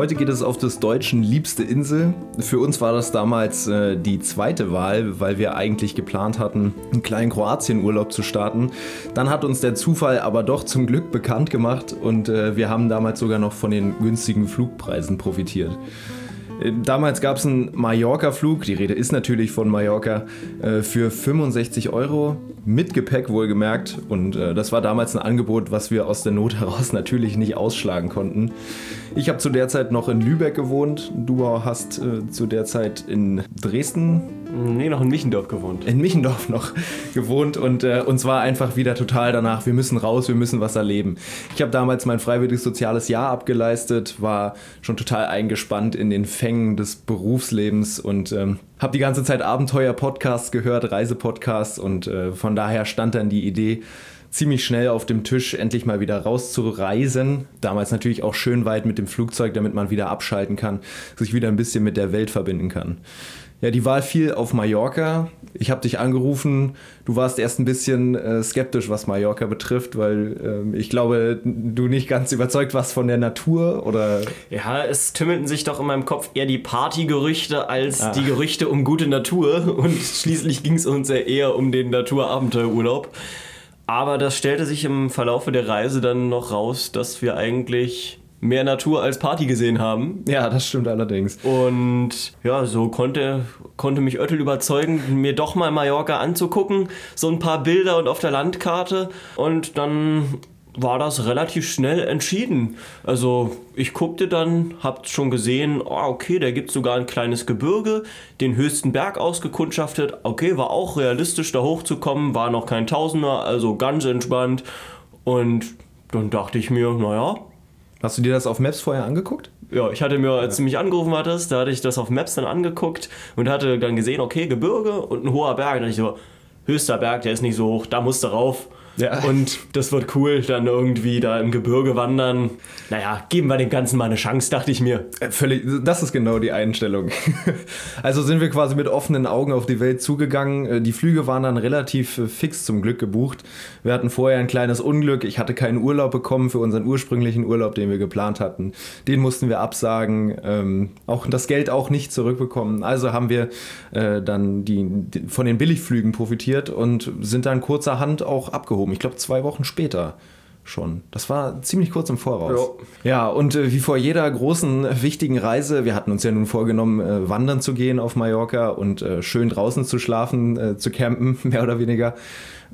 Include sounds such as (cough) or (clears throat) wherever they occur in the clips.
Heute geht es auf des Deutschen liebste Insel. Für uns war das damals äh, die zweite Wahl, weil wir eigentlich geplant hatten, einen kleinen Kroatien-Urlaub zu starten. Dann hat uns der Zufall aber doch zum Glück bekannt gemacht und äh, wir haben damals sogar noch von den günstigen Flugpreisen profitiert. Damals gab es einen Mallorca-Flug, die Rede ist natürlich von Mallorca, äh, für 65 Euro, mit Gepäck wohlgemerkt. Und äh, das war damals ein Angebot, was wir aus der Not (laughs) heraus natürlich nicht ausschlagen konnten. Ich habe zu der Zeit noch in Lübeck gewohnt. Du hast äh, zu der Zeit in Dresden. Nee, noch in Michendorf gewohnt. In Michendorf noch gewohnt und äh, uns war einfach wieder total danach, wir müssen raus, wir müssen was erleben. Ich habe damals mein freiwilliges soziales Jahr abgeleistet, war schon total eingespannt in den Fängen des Berufslebens und ähm, habe die ganze Zeit Abenteuer-Podcasts gehört, Reisepodcasts und äh, von daher stand dann die Idee, ziemlich schnell auf dem Tisch, endlich mal wieder rauszureisen. Damals natürlich auch schön weit mit dem Flugzeug, damit man wieder abschalten kann, sich wieder ein bisschen mit der Welt verbinden kann. Ja, die Wahl fiel auf Mallorca. Ich habe dich angerufen. Du warst erst ein bisschen äh, skeptisch, was Mallorca betrifft, weil äh, ich glaube, du nicht ganz überzeugt warst von der Natur oder. Ja, es tümmelten sich doch in meinem Kopf eher die Partygerüchte als ah. die Gerüchte um gute Natur. Und schließlich ging es uns ja eher um den Naturabenteuerurlaub. Aber das stellte sich im Verlaufe der Reise dann noch raus, dass wir eigentlich mehr Natur als Party gesehen haben. Ja, das stimmt allerdings. Und ja, so konnte, konnte mich Oettel überzeugen, mir doch mal Mallorca anzugucken. So ein paar Bilder und auf der Landkarte. Und dann war das relativ schnell entschieden. Also ich guckte dann, hab schon gesehen, oh, okay, da gibt es sogar ein kleines Gebirge, den höchsten Berg ausgekundschaftet. Okay, war auch realistisch da hochzukommen, war noch kein Tausender, also ganz entspannt. Und dann dachte ich mir, naja. Hast du dir das auf Maps vorher angeguckt? Ja, ich hatte mir, als du mich angerufen hattest, da hatte ich das auf Maps dann angeguckt und hatte dann gesehen, okay, Gebirge und ein hoher Berg. Und dann dachte ich so, höchster Berg, der ist nicht so hoch, da musst du rauf. Ja. Und das wird cool, dann irgendwie da im Gebirge wandern. Naja, geben wir dem Ganzen mal eine Chance, dachte ich mir. Äh, völlig, das ist genau die Einstellung. (laughs) Also sind wir quasi mit offenen Augen auf die Welt zugegangen. Äh, die Flüge waren dann relativ äh, fix zum Glück gebucht. Wir hatten vorher ein kleines Unglück. Ich hatte keinen Urlaub bekommen für unseren ursprünglichen Urlaub, den wir geplant hatten. Den mussten wir absagen. Ähm, auch das Geld auch nicht zurückbekommen. Also haben wir äh, dann die, die, von den Billigflügen profitiert und sind dann kurzerhand auch abgehoben geschoben. Ich glaube, zwei Wochen später schon. Das war ziemlich kurz im Voraus. Ja, ja und äh, wie vor jeder großen, wichtigen Reise, wir hatten uns ja nun vorgenommen, äh, wandern zu gehen auf Mallorca und äh, schön draußen zu schlafen, äh, zu campen, (laughs) mehr oder weniger,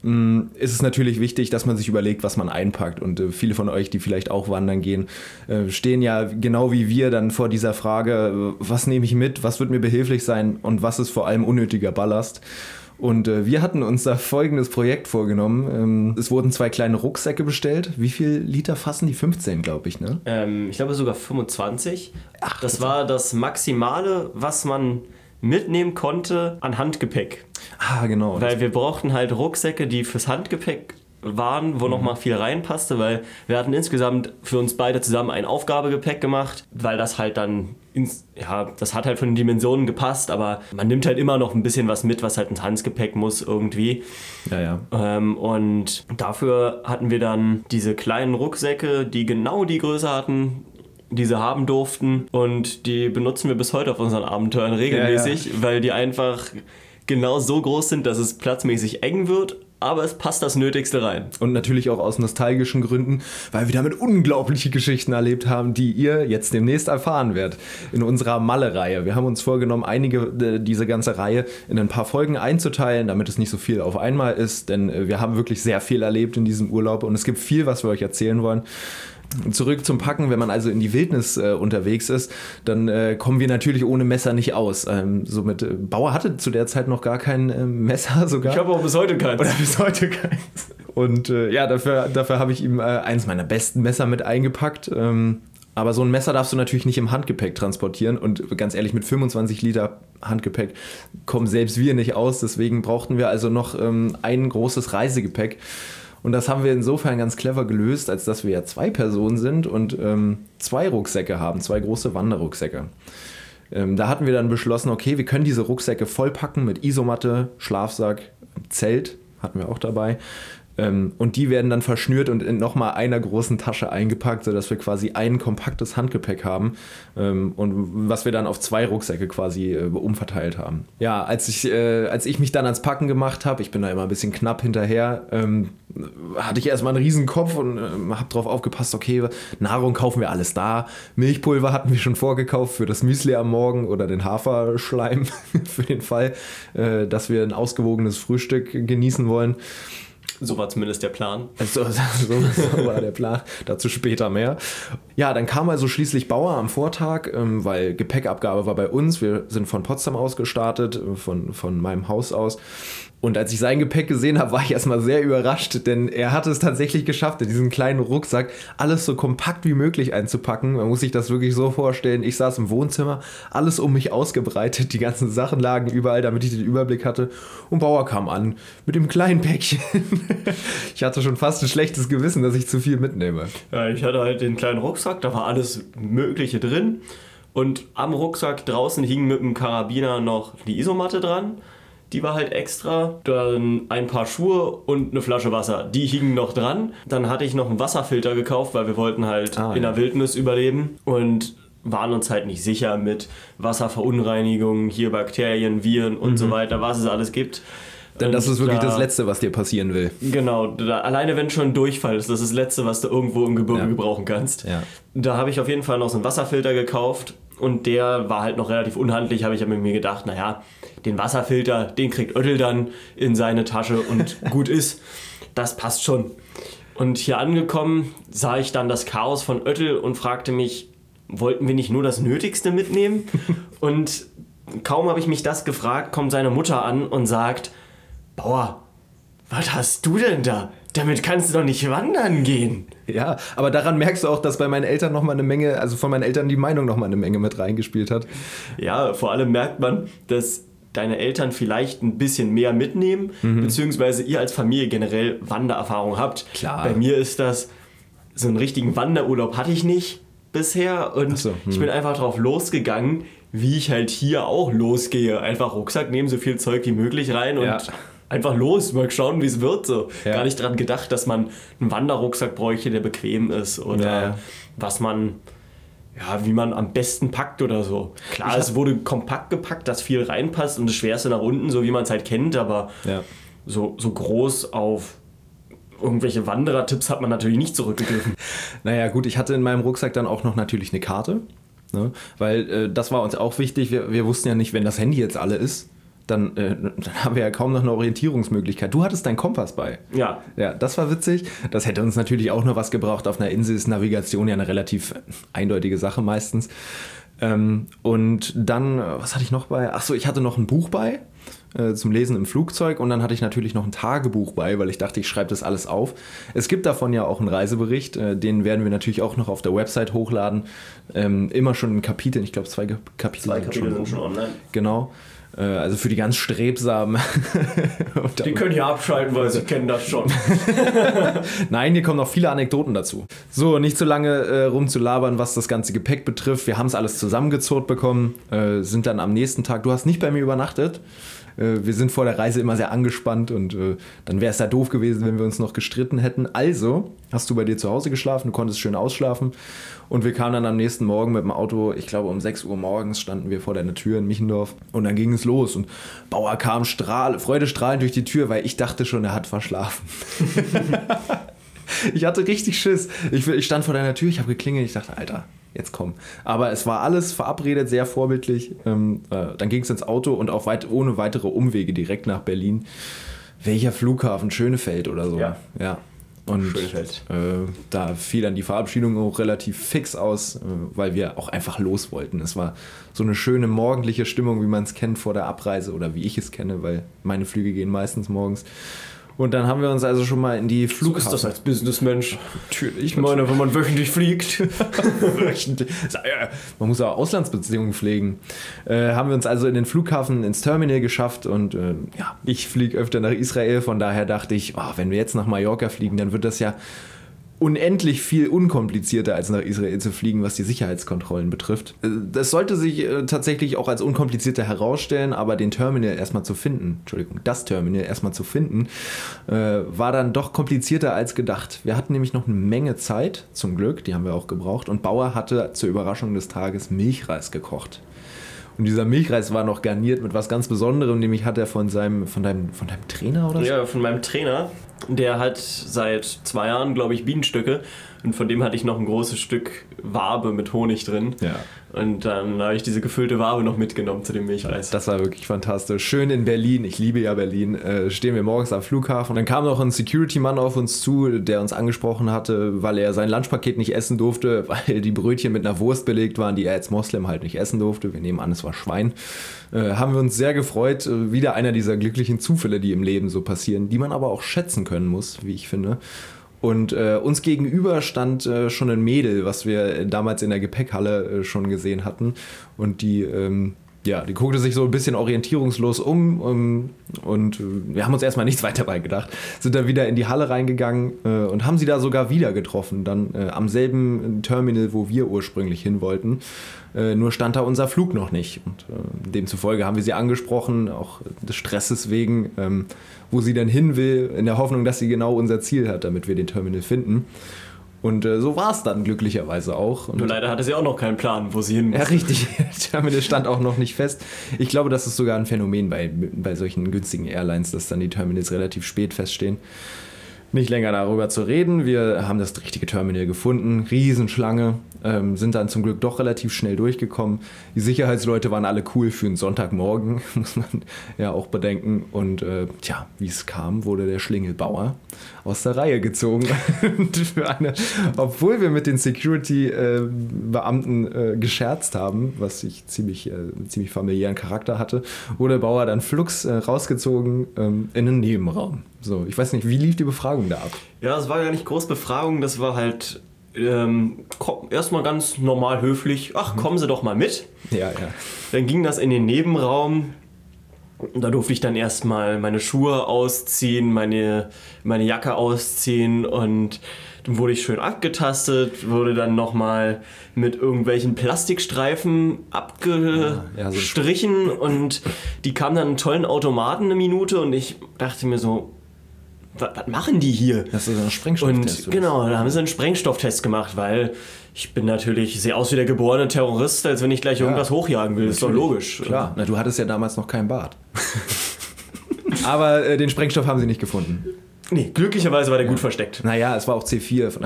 mm, ist es natürlich wichtig, dass man sich überlegt, was man einpackt. Und äh, viele von euch, die vielleicht auch wandern gehen, äh, stehen ja genau wie wir dann vor dieser Frage, was nehme ich mit, was wird mir behilflich sein und was ist vor allem unnötiger Ballast. Und äh, wir hatten uns da folgendes Projekt vorgenommen. Ähm, es wurden zwei kleine Rucksäcke bestellt. Wie viel Liter fassen die? 15, glaube ich, ne? Ähm, ich glaube sogar 25. Ach, das, das war das Maximale, was man mitnehmen konnte an Handgepäck. Ah, genau. Weil wir brauchten halt Rucksäcke, die fürs Handgepäck waren, wo mhm. noch mal viel reinpasste, weil wir hatten insgesamt für uns beide zusammen ein Aufgabegepäck gemacht, weil das halt dann ins, ja, das hat halt von den Dimensionen gepasst, aber man nimmt halt immer noch ein bisschen was mit, was halt ins Handgepäck muss irgendwie. Ja, ja. Ähm, und dafür hatten wir dann diese kleinen Rucksäcke, die genau die Größe hatten, die sie haben durften und die benutzen wir bis heute auf unseren Abenteuern regelmäßig, ja, ja. weil die einfach genau so groß sind, dass es platzmäßig eng wird, aber es passt das Nötigste rein. Und natürlich auch aus nostalgischen Gründen, weil wir damit unglaubliche Geschichten erlebt haben, die ihr jetzt demnächst erfahren werdet in unserer Malle-Reihe. Wir haben uns vorgenommen, einige äh, diese ganze Reihe in ein paar Folgen einzuteilen, damit es nicht so viel auf einmal ist, denn äh, wir haben wirklich sehr viel erlebt in diesem Urlaub und es gibt viel, was wir euch erzählen wollen. Zurück zum Packen, wenn man also in die Wildnis äh, unterwegs ist, dann äh, kommen wir natürlich ohne Messer nicht aus. Ähm, somit, äh, Bauer hatte zu der Zeit noch gar kein äh, Messer (laughs) sogar. Ich habe auch bis heute keins. Oder bis heute keins. Und äh, ja, dafür, dafür habe ich ihm äh, eins meiner besten Messer mit eingepackt. Ähm, aber so ein Messer darfst du natürlich nicht im Handgepäck transportieren. Und ganz ehrlich, mit 25 Liter Handgepäck kommen selbst wir nicht aus. Deswegen brauchten wir also noch ähm, ein großes Reisegepäck. Und das haben wir insofern ganz clever gelöst, als dass wir ja zwei Personen sind und ähm, zwei Rucksäcke haben, zwei große Wanderrucksäcke. Ähm, da hatten wir dann beschlossen, okay, wir können diese Rucksäcke vollpacken mit Isomatte, Schlafsack, Zelt hatten wir auch dabei. Ähm, und die werden dann verschnürt und in nochmal einer großen Tasche eingepackt, sodass wir quasi ein kompaktes Handgepäck haben ähm, und was wir dann auf zwei Rucksäcke quasi äh, umverteilt haben. Ja, als ich, äh, als ich mich dann ans Packen gemacht habe, ich bin da immer ein bisschen knapp hinterher, ähm, hatte ich erstmal einen riesen Kopf und habe darauf aufgepasst, okay, Nahrung kaufen wir alles da, Milchpulver hatten wir schon vorgekauft für das Müsli am Morgen oder den Haferschleim (laughs) für den Fall, äh, dass wir ein ausgewogenes Frühstück genießen wollen. So war zumindest der Plan. (laughs) So, so, so, war der Plan. Dazu später mehr. Ja, dann kam also schließlich Bauer am Vortag, ähm, weil Gepäckabgabe war bei uns. Wir sind von Potsdam aus gestartet, äh, von, von meinem Haus aus. Und als ich sein Gepäck gesehen habe, war ich erstmal sehr überrascht, denn er hat es tatsächlich geschafft, in diesen kleinen Rucksack alles so kompakt wie möglich einzupacken. Man muss sich das wirklich so vorstellen. Ich saß im Wohnzimmer, alles um mich ausgebreitet, die ganzen Sachen lagen überall, damit ich den Überblick hatte. Und Bauer kam an mit dem kleinen Päckchen. (laughs) ich hatte schon fast ein schlechtes Gewissen, dass ich zu viel mitnehme. Ja, ich hatte halt den kleinen Rucksack, da war alles Mögliche drin. Und am Rucksack draußen hing mit dem Karabiner noch die Isomatte dran. Die war halt extra. Dann ein paar Schuhe und eine Flasche Wasser. Die hingen noch dran. Dann hatte ich noch einen Wasserfilter gekauft, weil wir wollten halt ah, in der Wildnis überleben. Und waren uns halt nicht sicher mit Wasserverunreinigungen, hier Bakterien, Viren und mhm. so weiter, was es alles gibt. Denn das ist wirklich da, das Letzte, was dir passieren will. Genau, da, alleine wenn schon ein Durchfall ist, das ist das Letzte, was du irgendwo im Gebirge ja. gebrauchen kannst. Ja. Da habe ich auf jeden Fall noch so einen Wasserfilter gekauft und der war halt noch relativ unhandlich, habe ich mit mir gedacht, naja, den Wasserfilter, den kriegt Öttel dann in seine Tasche und (laughs) gut ist. Das passt schon. Und hier angekommen sah ich dann das Chaos von Öttel und fragte mich, wollten wir nicht nur das Nötigste mitnehmen? (laughs) und kaum habe ich mich das gefragt, kommt seine Mutter an und sagt, Bauer, was hast du denn da? Damit kannst du doch nicht wandern gehen. Ja, aber daran merkst du auch, dass bei meinen Eltern noch mal eine Menge, also von meinen Eltern die Meinung noch mal eine Menge mit reingespielt hat. Ja, vor allem merkt man, dass deine Eltern vielleicht ein bisschen mehr mitnehmen, mhm. beziehungsweise ihr als Familie generell Wandererfahrung habt. Klar. Bei mir ist das, so einen richtigen Wanderurlaub hatte ich nicht bisher und so, hm. ich bin einfach drauf losgegangen, wie ich halt hier auch losgehe. Einfach Rucksack nehmen, so viel Zeug wie möglich rein und ja einfach los, mal schauen, wie es wird. So. Ja. Gar nicht daran gedacht, dass man einen Wanderrucksack bräuchte, der bequem ist oder ja. was man, ja, wie man am besten packt oder so. Klar, es wurde kompakt gepackt, dass viel reinpasst und das Schwerste nach unten, so wie man es halt kennt, aber ja. so, so groß auf irgendwelche Wanderertipps hat man natürlich nicht zurückgegriffen. (laughs) naja, gut, ich hatte in meinem Rucksack dann auch noch natürlich eine Karte. Ne? Weil äh, das war uns auch wichtig. Wir, wir wussten ja nicht, wenn das Handy jetzt alle ist, dann, äh, dann, haben wir ja kaum noch eine Orientierungsmöglichkeit. Du hattest deinen Kompass bei. Ja. Ja, das war witzig. Das hätte uns natürlich auch noch was gebraucht. Auf einer Insel ist Navigation ja eine relativ eindeutige Sache meistens. Ähm, und dann, was hatte ich noch bei? Achso, ich hatte noch ein Buch bei äh, zum Lesen im Flugzeug und dann hatte ich natürlich noch ein Tagebuch bei, weil ich dachte, ich schreibe das alles auf. Es gibt davon ja auch einen Reisebericht, äh, den werden wir natürlich auch noch auf der Website hochladen. Ähm, immer schon in Kapiteln, ich glaube zwei Kapitel, zwei Kapitel sind schon online. Genau. Äh, also für die ganz Strebsamen. (laughs) die können hier abschalten, weil sie kennen das schon. (laughs) Nein, hier kommen noch viele Anekdoten dazu. So, nicht zu so lange äh, rumzulabern, was das ganze Gepäck betrifft. Wir haben es alles zusammengezurrt bekommen, äh, sind dann am nächsten Tag, du hast nicht bei mir übernachtet, wir sind vor der Reise immer sehr angespannt und äh, dann wäre es ja doof gewesen, wenn wir uns noch gestritten hätten. Also hast du bei dir zu Hause geschlafen, du konntest schön ausschlafen und wir kamen dann am nächsten Morgen mit dem Auto, ich glaube um 6 Uhr morgens standen wir vor deiner Tür in Michendorf und dann ging es los und Bauer kam strahl, freudestrahlend durch die Tür, weil ich dachte schon, er hat verschlafen. (laughs) ich hatte richtig Schiss. Ich, ich stand vor deiner Tür, ich habe geklingelt, ich dachte, Alter, jetzt komm. Aber es war alles verabredet, sehr vorbildlich. Ähm, äh, dann ging es ins Auto und auch weit, ohne weitere Umwege direkt nach Berlin. Welcher Flughafen? Schönefeld oder so. Ja. ja. Und äh, da fiel dann die Verabschiedung auch relativ fix aus, äh, weil wir auch einfach los wollten. Es war so eine schöne morgendliche Stimmung, wie man es kennt vor der Abreise oder wie ich es kenne, weil meine Flüge gehen meistens morgens. Und dann haben wir uns also schon mal in die Flughafen. So ist das als Businessmensch. Natürlich. Ich meine, wenn man wöchentlich fliegt. (laughs) wöchentlich. Man muss auch Auslandsbeziehungen pflegen. Äh, haben wir uns also in den Flughafen, ins Terminal geschafft und äh, ja, ich fliege öfter nach Israel. Von daher dachte ich, oh, wenn wir jetzt nach Mallorca fliegen, dann wird das ja unendlich viel unkomplizierter als nach Israel zu fliegen, was die Sicherheitskontrollen betrifft. Äh, das sollte sich äh, tatsächlich auch als unkomplizierter herausstellen, aber den Terminal erstmal zu finden, Entschuldigung, das Terminal erstmal zu finden, äh, war dann doch komplizierter als gedacht. Wir hatten nämlich noch eine Menge Zeit, zum Glück, die haben wir auch gebraucht, und Bauer hatte zur Überraschung des Tages Milchreis gekocht. Und dieser Milchreis war noch garniert mit was ganz Besonderem, nämlich hat er von seinem, von deinem, von deinem Trainer oder so? Ja, von meinem Trainer. Der hat seit zwei Jahren, glaube ich, Bienenstöcke. Und von dem hatte ich noch ein großes Stück Wabe mit Honig drin. Ja. Und dann habe ich diese gefüllte Wabe noch mitgenommen zu dem Milchreis. Das war wirklich fantastisch. Schön in Berlin, ich liebe ja Berlin, äh, stehen wir morgens am Flughafen. Und dann kam noch ein Security-Mann auf uns zu, der uns angesprochen hatte, weil er sein Lunchpaket nicht essen durfte, (laughs) weil die Brötchen mit einer Wurst belegt waren, die er als Moslem halt nicht essen durfte. Wir nehmen an, es war Schwein. Äh, haben wir uns sehr gefreut. Äh, wieder einer dieser glücklichen Zufälle, die im Leben so passieren, die man aber auch schätzen können muss, wie ich finde. Und äh, uns gegenüber stand äh, schon ein Mädel, was wir damals in der Gepäckhalle äh, schon gesehen hatten. Und die, ähm, ja, die guckte sich so ein bisschen orientierungslos um, um und äh, wir haben uns erstmal nichts weiter bei gedacht. Sind dann wieder in die Halle reingegangen äh, und haben sie da sogar wieder getroffen, dann äh, am selben Terminal, wo wir ursprünglich hin wollten. Nur stand da unser Flug noch nicht. Und demzufolge haben wir sie angesprochen, auch des Stresses wegen. Ähm, wo sie dann hin will, in der Hoffnung, dass sie genau unser Ziel hat, damit wir den Terminal finden. Und äh, so war es dann glücklicherweise auch. Und Nur leider hatte sie auch noch keinen Plan, wo sie hin muss. Ja, richtig. (laughs) Der Terminal stand auch noch nicht fest. Ich glaube, das ist sogar ein Phänomen bei, bei solchen günstigen Airlines, dass dann die Terminals relativ spät feststehen nicht länger darüber zu reden. Wir haben das richtige Terminal gefunden, Riesenschlange, ähm, sind dann zum Glück doch relativ schnell durchgekommen. Die Sicherheitsleute waren alle cool für einen Sonntagmorgen, (laughs) muss man ja auch bedenken. Und äh, tja, wie es kam, wurde der Schlingelbauer aus der Reihe gezogen. (laughs) eine, obwohl wir mit den Security-Beamten äh, äh, gescherzt haben, was ich ziemlich, äh, ziemlich familiären Charakter hatte, wurde Bauer dann flugs äh, rausgezogen ähm, in einen Nebenraum. So, ich weiß nicht, wie lief die Befragung da ab? Ja, es war ja nicht groß Befragung, das war halt ähm, erstmal ganz normal höflich. Ach, mhm. kommen Sie doch mal mit. Ja, ja. Dann ging das in den Nebenraum. Da durfte ich dann erstmal meine Schuhe ausziehen, meine, meine Jacke ausziehen und dann wurde ich schön abgetastet, wurde dann nochmal mit irgendwelchen Plastikstreifen abgestrichen ja, ja, so und die kamen dann einen tollen Automaten eine Minute und ich dachte mir so, was, machen die hier? Das ist ein Sprengstofftest. Und genau, da haben sie einen Sprengstofftest gemacht, weil ich bin natürlich, ich sehe aus wie der geborene Terrorist, als wenn ich gleich ja, irgendwas hochjagen will. Ist doch logisch. Klar, Na, du hattest ja damals noch keinen Bart. (laughs) Aber äh, den Sprengstoff haben sie nicht gefunden. Nee, glücklicherweise war der ja. gut versteckt. Naja, es war auch C4.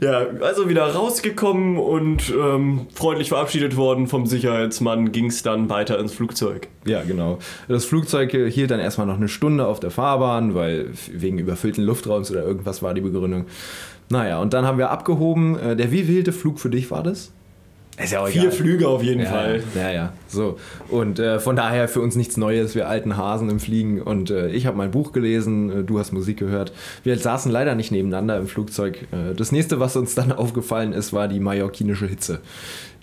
(laughs) ja, also wieder rausgekommen und ähm, freundlich verabschiedet worden vom Sicherheitsmann, ging es dann weiter ins Flugzeug. Ja, genau. Das Flugzeug hielt dann erstmal noch eine Stunde auf der Fahrbahn, weil wegen überfüllten Luftraums oder irgendwas war die Begründung. Naja, und dann haben wir abgehoben. Äh, der wievielte Flug für dich war das? Ist ja auch Vier egal. Flüge auf jeden ja, Fall. Ja, ja. So. Und äh, von daher für uns nichts Neues, wir alten Hasen im Fliegen. Und äh, ich habe mein Buch gelesen, äh, du hast Musik gehört. Wir saßen leider nicht nebeneinander im Flugzeug. Äh, das nächste, was uns dann (laughs) aufgefallen ist, war die mallorquinische Hitze.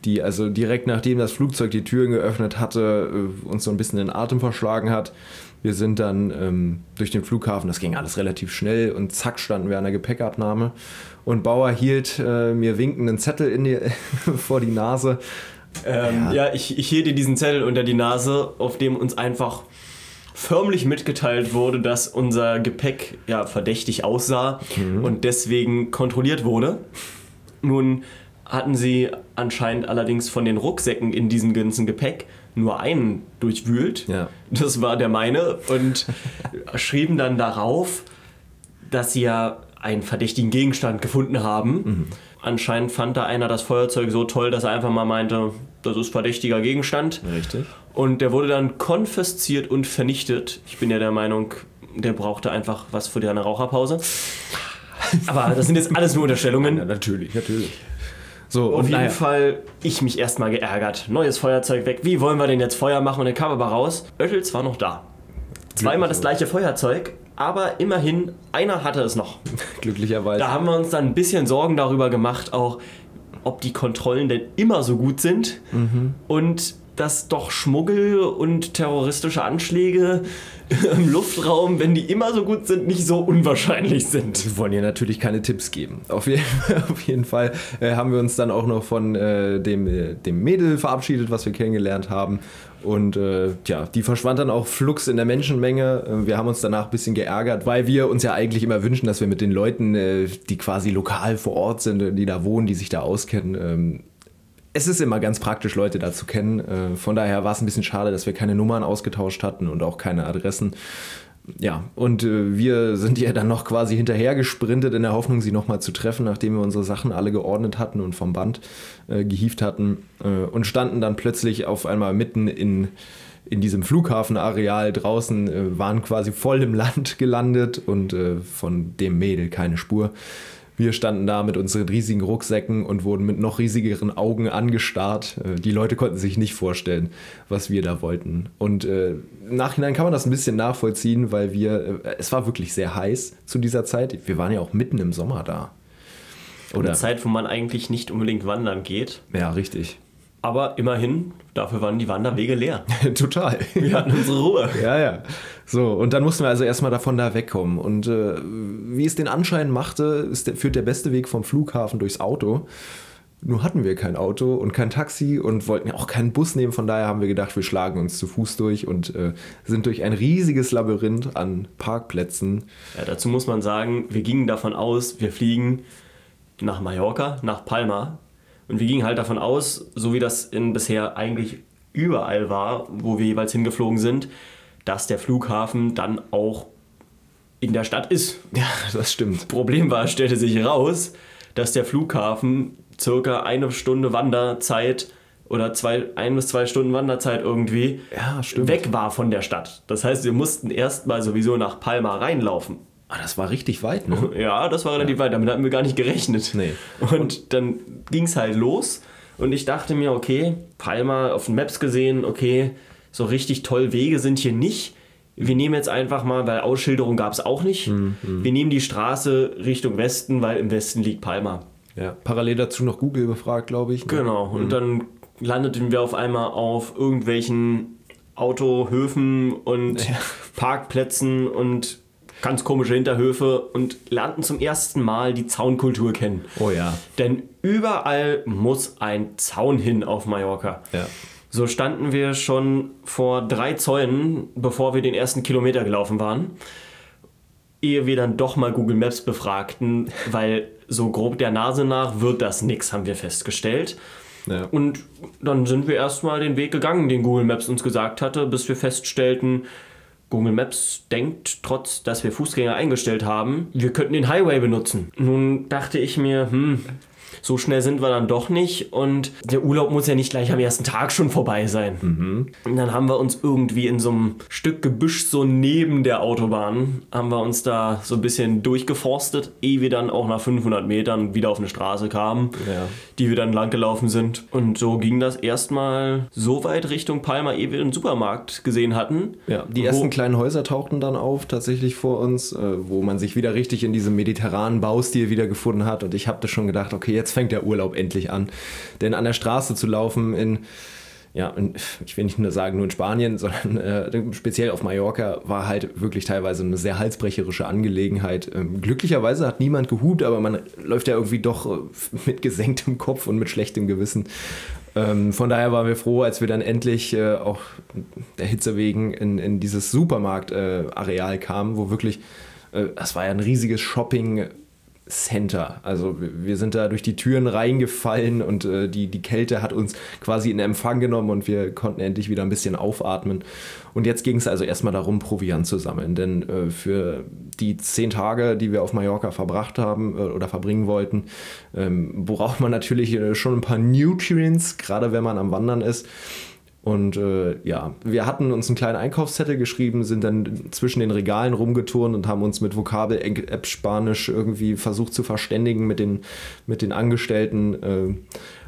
Die also direkt nachdem das Flugzeug die Türen geöffnet hatte, äh, uns so ein bisschen den Atem verschlagen hat. Wir sind dann ähm, durch den Flughafen, das ging alles relativ schnell und zack standen wir an der Gepäckabnahme und Bauer hielt äh, mir winkenden Zettel in die, (laughs) vor die Nase. Ähm, ja, ja ich, ich hielt dir diesen Zettel unter die Nase, auf dem uns einfach förmlich mitgeteilt wurde, dass unser Gepäck ja verdächtig aussah mhm. und deswegen kontrolliert wurde. Nun hatten sie anscheinend allerdings von den Rucksäcken in diesem ganzen Gepäck nur einen durchwühlt. Ja. Das war der meine und (laughs) schrieben dann darauf, dass sie ja einen verdächtigen Gegenstand gefunden haben. Mhm. Anscheinend fand da einer das Feuerzeug so toll, dass er einfach mal meinte, das ist verdächtiger Gegenstand. Richtig. Und der wurde dann konfisziert und vernichtet. Ich bin ja der Meinung, der brauchte einfach was für eine Raucherpause. Aber das sind jetzt alles nur Unterstellungen. (laughs) Ja, natürlich, natürlich. So, Auf jeden naja. Fall, ich mich erstmal geärgert. Neues Feuerzeug weg. Wie wollen wir denn jetzt Feuer machen? Und der kam aber raus. Oettels war noch da. Zweimal das gleiche Feuerzeug, aber immerhin, einer hatte es noch. (laughs) Glücklicherweise. Da haben wir uns dann ein bisschen Sorgen darüber gemacht, auch ob die Kontrollen denn immer so gut sind. Mhm. Und dass doch Schmuggel und terroristische Anschläge (laughs) im Luftraum, wenn die immer so gut sind, nicht so unwahrscheinlich sind. Wir wollen ihr natürlich keine Tipps geben. Auf, je (laughs) auf jeden Fall äh, haben wir uns dann auch noch von äh, dem, äh, dem Mädel verabschiedet, was wir kennengelernt haben. Und äh, ja, die verschwand dann auch flugs in der Menschenmenge. Äh, wir haben uns danach ein bisschen geärgert, weil wir uns ja eigentlich immer wünschen, dass wir mit den Leuten, äh, die quasi lokal vor Ort sind, die da wohnen, die sich da auskennen, ähm, es ist immer ganz praktisch, Leute da zu kennen. Äh, von daher war es ein bisschen schade, dass wir keine Nummern ausgetauscht hatten und auch keine Adressen. Ja, und äh, wir sind ihr dann noch quasi hinterher gesprintet in der Hoffnung, sie nochmal zu treffen, nachdem wir unsere Sachen alle geordnet hatten und vom Band äh, gehieft hatten äh, und standen dann plötzlich auf einmal mitten in, in diesem Flughafenareal draußen, äh, waren quasi voll im Land gelandet und äh, von dem Mädel keine Spur. Wir standen da mit unseren riesigen Rucksäcken und wurden mit noch riesigeren Augen angestarrt. Äh, die Leute konnten sich nicht vorstellen, was wir da wollten. Und äh, im Nachhinein kann man das ein bisschen nachvollziehen, weil wir, äh, es war wirklich sehr heiß zu dieser Zeit. Wir waren ja auch mitten im Sommer da. Oder Eine Zeit, wo man eigentlich nicht unbedingt wandern geht. Ja, richtig. Aber immerhin, dafür waren die Wanderwege leer. (laughs) Total. Wir hatten unsere Ruhe. (laughs) Ja, ja. So, und dann mussten wir also erstmal davon da wegkommen. Und äh, wie es den Anschein machte, der, führt der beste Weg vom Flughafen durchs Auto. Nur hatten wir kein Auto und kein Taxi und wollten ja auch keinen Bus nehmen. Von daher haben wir gedacht, wir schlagen uns zu Fuß durch und äh, sind durch ein riesiges Labyrinth an Parkplätzen. Ja, dazu muss man sagen, wir gingen davon aus, wir fliegen nach Mallorca, nach Palma und wir gingen halt davon aus, so wie das in bisher eigentlich überall war, wo wir jeweils hingeflogen sind, dass der Flughafen dann auch in der Stadt ist. (laughs) Ja, das stimmt. Problem war, stellte sich heraus, dass der Flughafen circa eine Stunde Wanderzeit oder zwei, ein bis zwei Stunden Wanderzeit irgendwie ja, weg war von der Stadt. Das heißt, wir mussten erstmal sowieso nach Palma reinlaufen. Ah, das war richtig weit, ne? (laughs) Ja, das war relativ ja. weit. Damit hatten wir gar nicht gerechnet. Nee. Und dann ging es halt los. Und ich dachte mir, okay, Palma auf den Maps gesehen, okay, so richtig toll Wege sind hier nicht. Wir nehmen jetzt einfach mal, weil Ausschilderung gab es auch nicht. Mhm. Wir nehmen die Straße Richtung Westen, weil im Westen liegt Palma. Ja, parallel dazu noch Google befragt, glaube ich. Ne? Genau. Und mhm. dann landeten wir auf einmal auf irgendwelchen Autohöfen und ja. Parkplätzen und ganz komische Hinterhöfe und lernten zum ersten Mal die Zaunkultur kennen. Oh ja. Denn überall muss ein Zaun hin auf Mallorca. Ja. So standen wir schon vor drei Zäunen, bevor wir den ersten Kilometer gelaufen waren. Ehe wir dann doch mal Google Maps befragten, (laughs) weil so grob der Nase nach wird das nix, haben wir festgestellt. Ja. Und dann sind wir erstmal den Weg gegangen, den Google Maps uns gesagt hatte, bis wir feststellten, Google Maps denkt, trotz dass wir Fußgänger eingestellt haben, wir könnten den Highway benutzen. Nun dachte ich mir, hm, so schnell sind wir dann doch nicht und der Urlaub muss ja nicht gleich am ersten Tag schon vorbei sein. Mhm. Und dann haben wir uns irgendwie in so einem Stück Gebüsch so neben der Autobahn, haben wir uns da so ein bisschen durchgeforstet, ehe wir dann auch nach 500 Metern wieder auf eine Straße kamen, ja. die wir dann lang gelaufen sind. Und so ging das erstmal so weit Richtung Palma, ehe wir einen Supermarkt gesehen hatten. Ja, die ersten kleinen Häuser tauchten dann auf, tatsächlich vor uns, äh, wo man sich wieder richtig in diesem mediterranen Baustil wiedergefunden hat. Und ich habe das schon gedacht, okay, jetzt fängt der Urlaub endlich an. Denn an der Straße zu laufen in, ja, in, ich will nicht nur sagen nur in Spanien, (laughs) sondern äh, speziell auf Mallorca war halt wirklich teilweise eine sehr halsbrecherische Angelegenheit. Ähm, glücklicherweise hat niemand gehupt, aber man läuft ja irgendwie doch äh, mit gesenktem Kopf und mit schlechtem Gewissen. Ähm, von daher waren wir froh, als wir dann endlich äh, auch der Hitze wegen in, in dieses Supermarktareal äh, kamen, wo wirklich, äh, das war ja ein riesiges Shopping- Center. Also wir sind da durch die Türen reingefallen und äh, die, die Kälte hat uns quasi in Empfang genommen und wir konnten endlich wieder ein bisschen aufatmen. Und jetzt ging es also erstmal darum, Proviant zu sammeln. Denn äh, für die zehn Tage, die wir auf Mallorca verbracht haben äh, oder verbringen wollten, ähm, braucht man natürlich äh, schon ein paar Nutrients, gerade wenn man am Wandern ist. Und äh, ja, wir hatten uns einen kleinen Einkaufszettel geschrieben, sind dann zwischen den Regalen rumgeturnt und haben uns mit Vokabel-App Spanisch irgendwie versucht zu verständigen mit den, mit den Angestellten. Äh,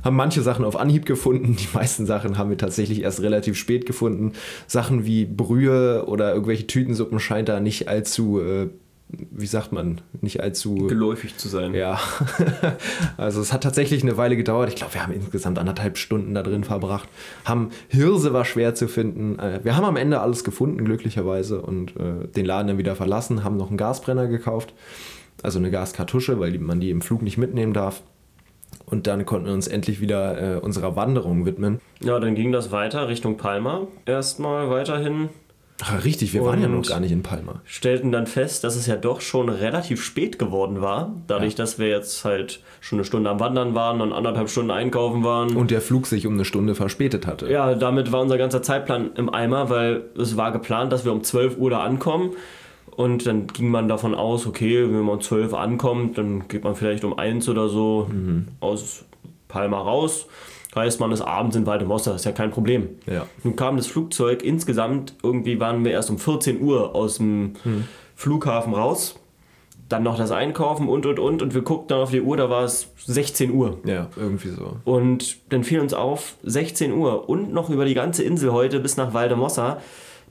haben manche Sachen auf Anhieb gefunden, die meisten Sachen haben wir tatsächlich erst relativ spät gefunden. Sachen wie Brühe oder irgendwelche Tütensuppen scheint da nicht allzu äh, wie sagt man, nicht allzu geläufig zu sein. Ja, (laughs) also es hat tatsächlich eine Weile gedauert. Ich glaube, wir haben insgesamt anderthalb Stunden da drin verbracht. Haben Hirse war schwer zu finden. Äh, wir haben am Ende alles gefunden, glücklicherweise, und äh, den Laden dann wieder verlassen, haben noch einen Gasbrenner gekauft, also eine Gaskartusche, weil man die im Flug nicht mitnehmen darf. Und dann konnten wir uns endlich wieder äh, unserer Wanderung widmen. Ja, dann ging das weiter Richtung Palma. Erstmal weiterhin Ach, richtig, wir waren ja noch gar nicht in Palma. Stellten dann fest, dass es ja doch schon relativ spät geworden war. Dadurch, ja. dass wir jetzt halt schon eine Stunde am Wandern waren und anderthalb Stunden einkaufen waren. Und der Flug sich um eine Stunde verspätet hatte. Ja, damit war unser ganzer Zeitplan im Eimer, weil es war geplant, dass wir um 12 Uhr da ankommen. Und dann ging man davon aus, okay, wenn man um 12 Uhr ankommt, dann geht man vielleicht um 1 oder so mhm. aus Palma raus Heißt, man ist abends in Waldemosser, ist ja kein Problem. Ja. Nun kam das Flugzeug, insgesamt irgendwie waren wir erst um 14 Uhr aus dem hm. Flughafen raus. Dann noch das Einkaufen und und und und wir guckten dann auf die Uhr, da war es 16 Uhr. Ja, irgendwie so. Und dann fiel uns auf, 16 Uhr und noch über die ganze Insel heute bis nach Waldemosser,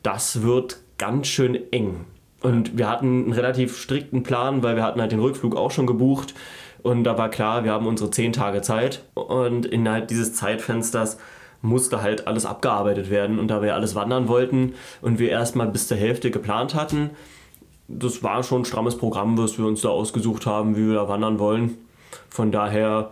das wird ganz schön eng. Und wir hatten einen relativ strikten Plan, weil wir hatten halt den Rückflug auch schon gebucht. Und da war klar, wir haben unsere zehn Tage Zeit und innerhalb dieses Zeitfensters musste halt alles abgearbeitet werden. Und da wir alles wandern wollten und wir erstmal bis zur Hälfte geplant hatten, das war schon ein strammes Programm, was wir uns da ausgesucht haben, wie wir da wandern wollen. Von daher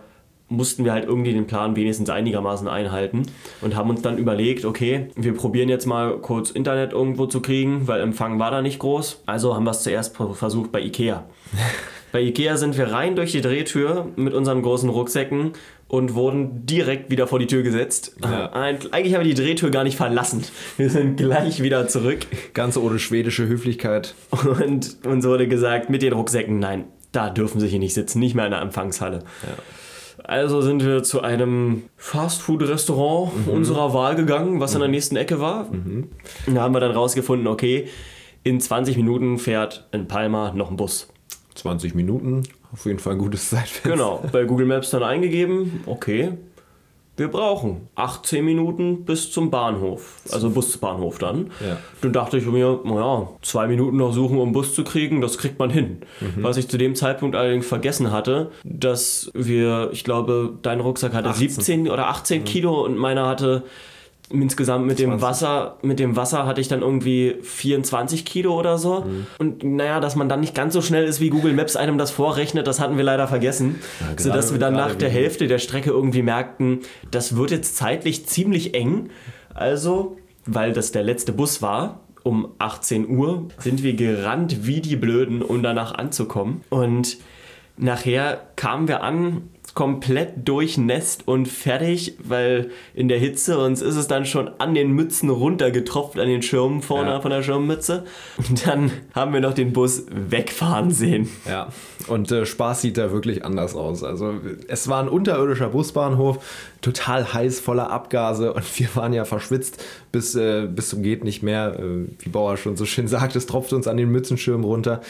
mussten wir halt irgendwie den Plan wenigstens einigermaßen einhalten und haben uns dann überlegt, okay, wir probieren jetzt mal kurz Internet irgendwo zu kriegen, weil Empfang war da nicht groß. Also haben wir es zuerst versucht bei Ikea. (laughs) Bei Ikea sind wir rein durch die Drehtür mit unseren großen Rucksäcken und wurden direkt wieder vor die Tür gesetzt. Ja. Eigentlich haben wir die Drehtür gar nicht verlassen. Wir sind gleich wieder zurück. Ganz ohne schwedische Höflichkeit. Und uns wurde gesagt, mit den Rucksäcken, nein, da dürfen sie hier nicht sitzen, nicht mehr in der Empfangshalle. Ja. Also sind wir zu einem Fastfood-Restaurant mhm. unserer Wahl gegangen, was mhm. in der nächsten Ecke war. Mhm. Da haben wir dann rausgefunden, okay, in 20 Minuten fährt in Palma noch ein Bus. 20 Minuten, auf jeden Fall ein gutes (laughs) Zeitfenster. Genau, bei Google Maps dann eingegeben, okay, wir brauchen 18 Minuten bis zum Bahnhof, also Busbahnhof dann. Ja. Dann dachte ich mir, naja, zwei Minuten noch suchen, um einen Bus zu kriegen, das kriegt man hin. Mhm. Was ich zu dem Zeitpunkt allerdings vergessen hatte, dass wir, ich glaube, dein Rucksack hatte 18. 17 oder 18 mhm. Kilo und meiner hatte insgesamt mit 20. dem Wasser, mit dem Wasser hatte ich dann irgendwie 24 Kilo oder so. Mhm. Und naja, dass man dann nicht ganz so schnell ist, wie Google Maps einem das vorrechnet, das hatten wir leider vergessen. Ja, gerade, sodass wir dann nach der Hälfte der Strecke irgendwie merkten, das wird jetzt zeitlich ziemlich eng. Also, weil das der letzte Bus war, um 18 Uhr, sind wir gerannt wie die Blöden, um danach anzukommen. Und nachher kamen wir an komplett durchnässt und fertig, weil in der Hitze uns ist es dann schon an den Mützen runtergetropft, an den Schirmen vorne ja. von der Schirmmütze. Und dann haben wir noch den Bus wegfahren sehen. Ja, und äh, Spaß sieht da wirklich anders aus. Also es war ein unterirdischer Busbahnhof, total heiß, voller Abgase und (laughs) wir waren ja verschwitzt bis, äh, bis zum geht nicht mehr. Äh, wie Bauer schon so schön sagt, es tropft uns an den Mützenschirm runter.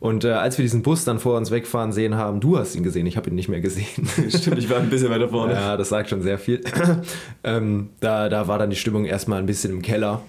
Und äh, als wir diesen Bus dann vor uns wegfahren sehen haben, du hast ihn gesehen, ich habe ihn nicht mehr gesehen. (laughs) Stimmt, ich war ein bisschen weiter vorne. Ja, das sagt schon sehr viel. (clears throat) ähm, da, da war dann die Stimmung erstmal ein bisschen im Keller.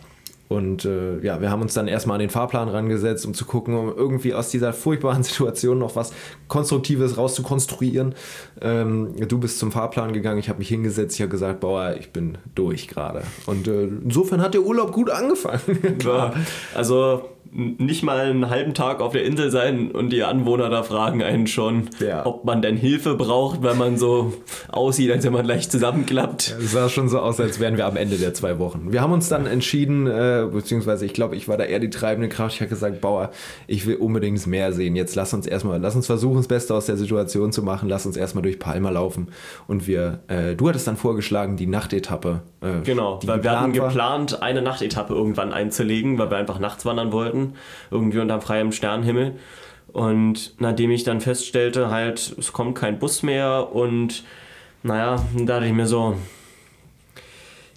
Und äh, ja, wir haben uns dann erstmal an den Fahrplan rangesetzt, um zu gucken, um irgendwie aus dieser furchtbaren (laughs) Situation noch was Konstruktives rauszukonstruieren. Ähm, du bist zum Fahrplan gegangen, ich habe mich hingesetzt, ich habe gesagt, Bauer, ich bin durch gerade. Und äh, insofern hat der Urlaub gut angefangen. ja, also nicht mal einen halben Tag auf der Insel sein und die Anwohner da fragen einen schon, ja. ob man denn Hilfe braucht, weil man so aussieht, als wenn man gleich zusammenklappt. Es sah schon so aus, als wären wir am Ende der zwei Wochen. Wir haben uns dann entschieden, äh, beziehungsweise ich glaube, ich war da eher die treibende Kraft. Ich habe gesagt, Bauer, ich will unbedingt mehr sehen. Jetzt lass uns erstmal, lass uns versuchen, das Beste aus der Situation zu machen. Lass uns erstmal durch Palma laufen. Und wir, äh, du hattest dann vorgeschlagen, die Nachtetappe. Äh, genau, weil wir hatten geplant, eine Nachtetappe irgendwann einzulegen, weil wir einfach nachts wandern wollten hatten, irgendwie unter freiem Sternenhimmel. Und nachdem ich dann feststellte, halt, es kommt kein Bus mehr und naja, da dachte ich mir so,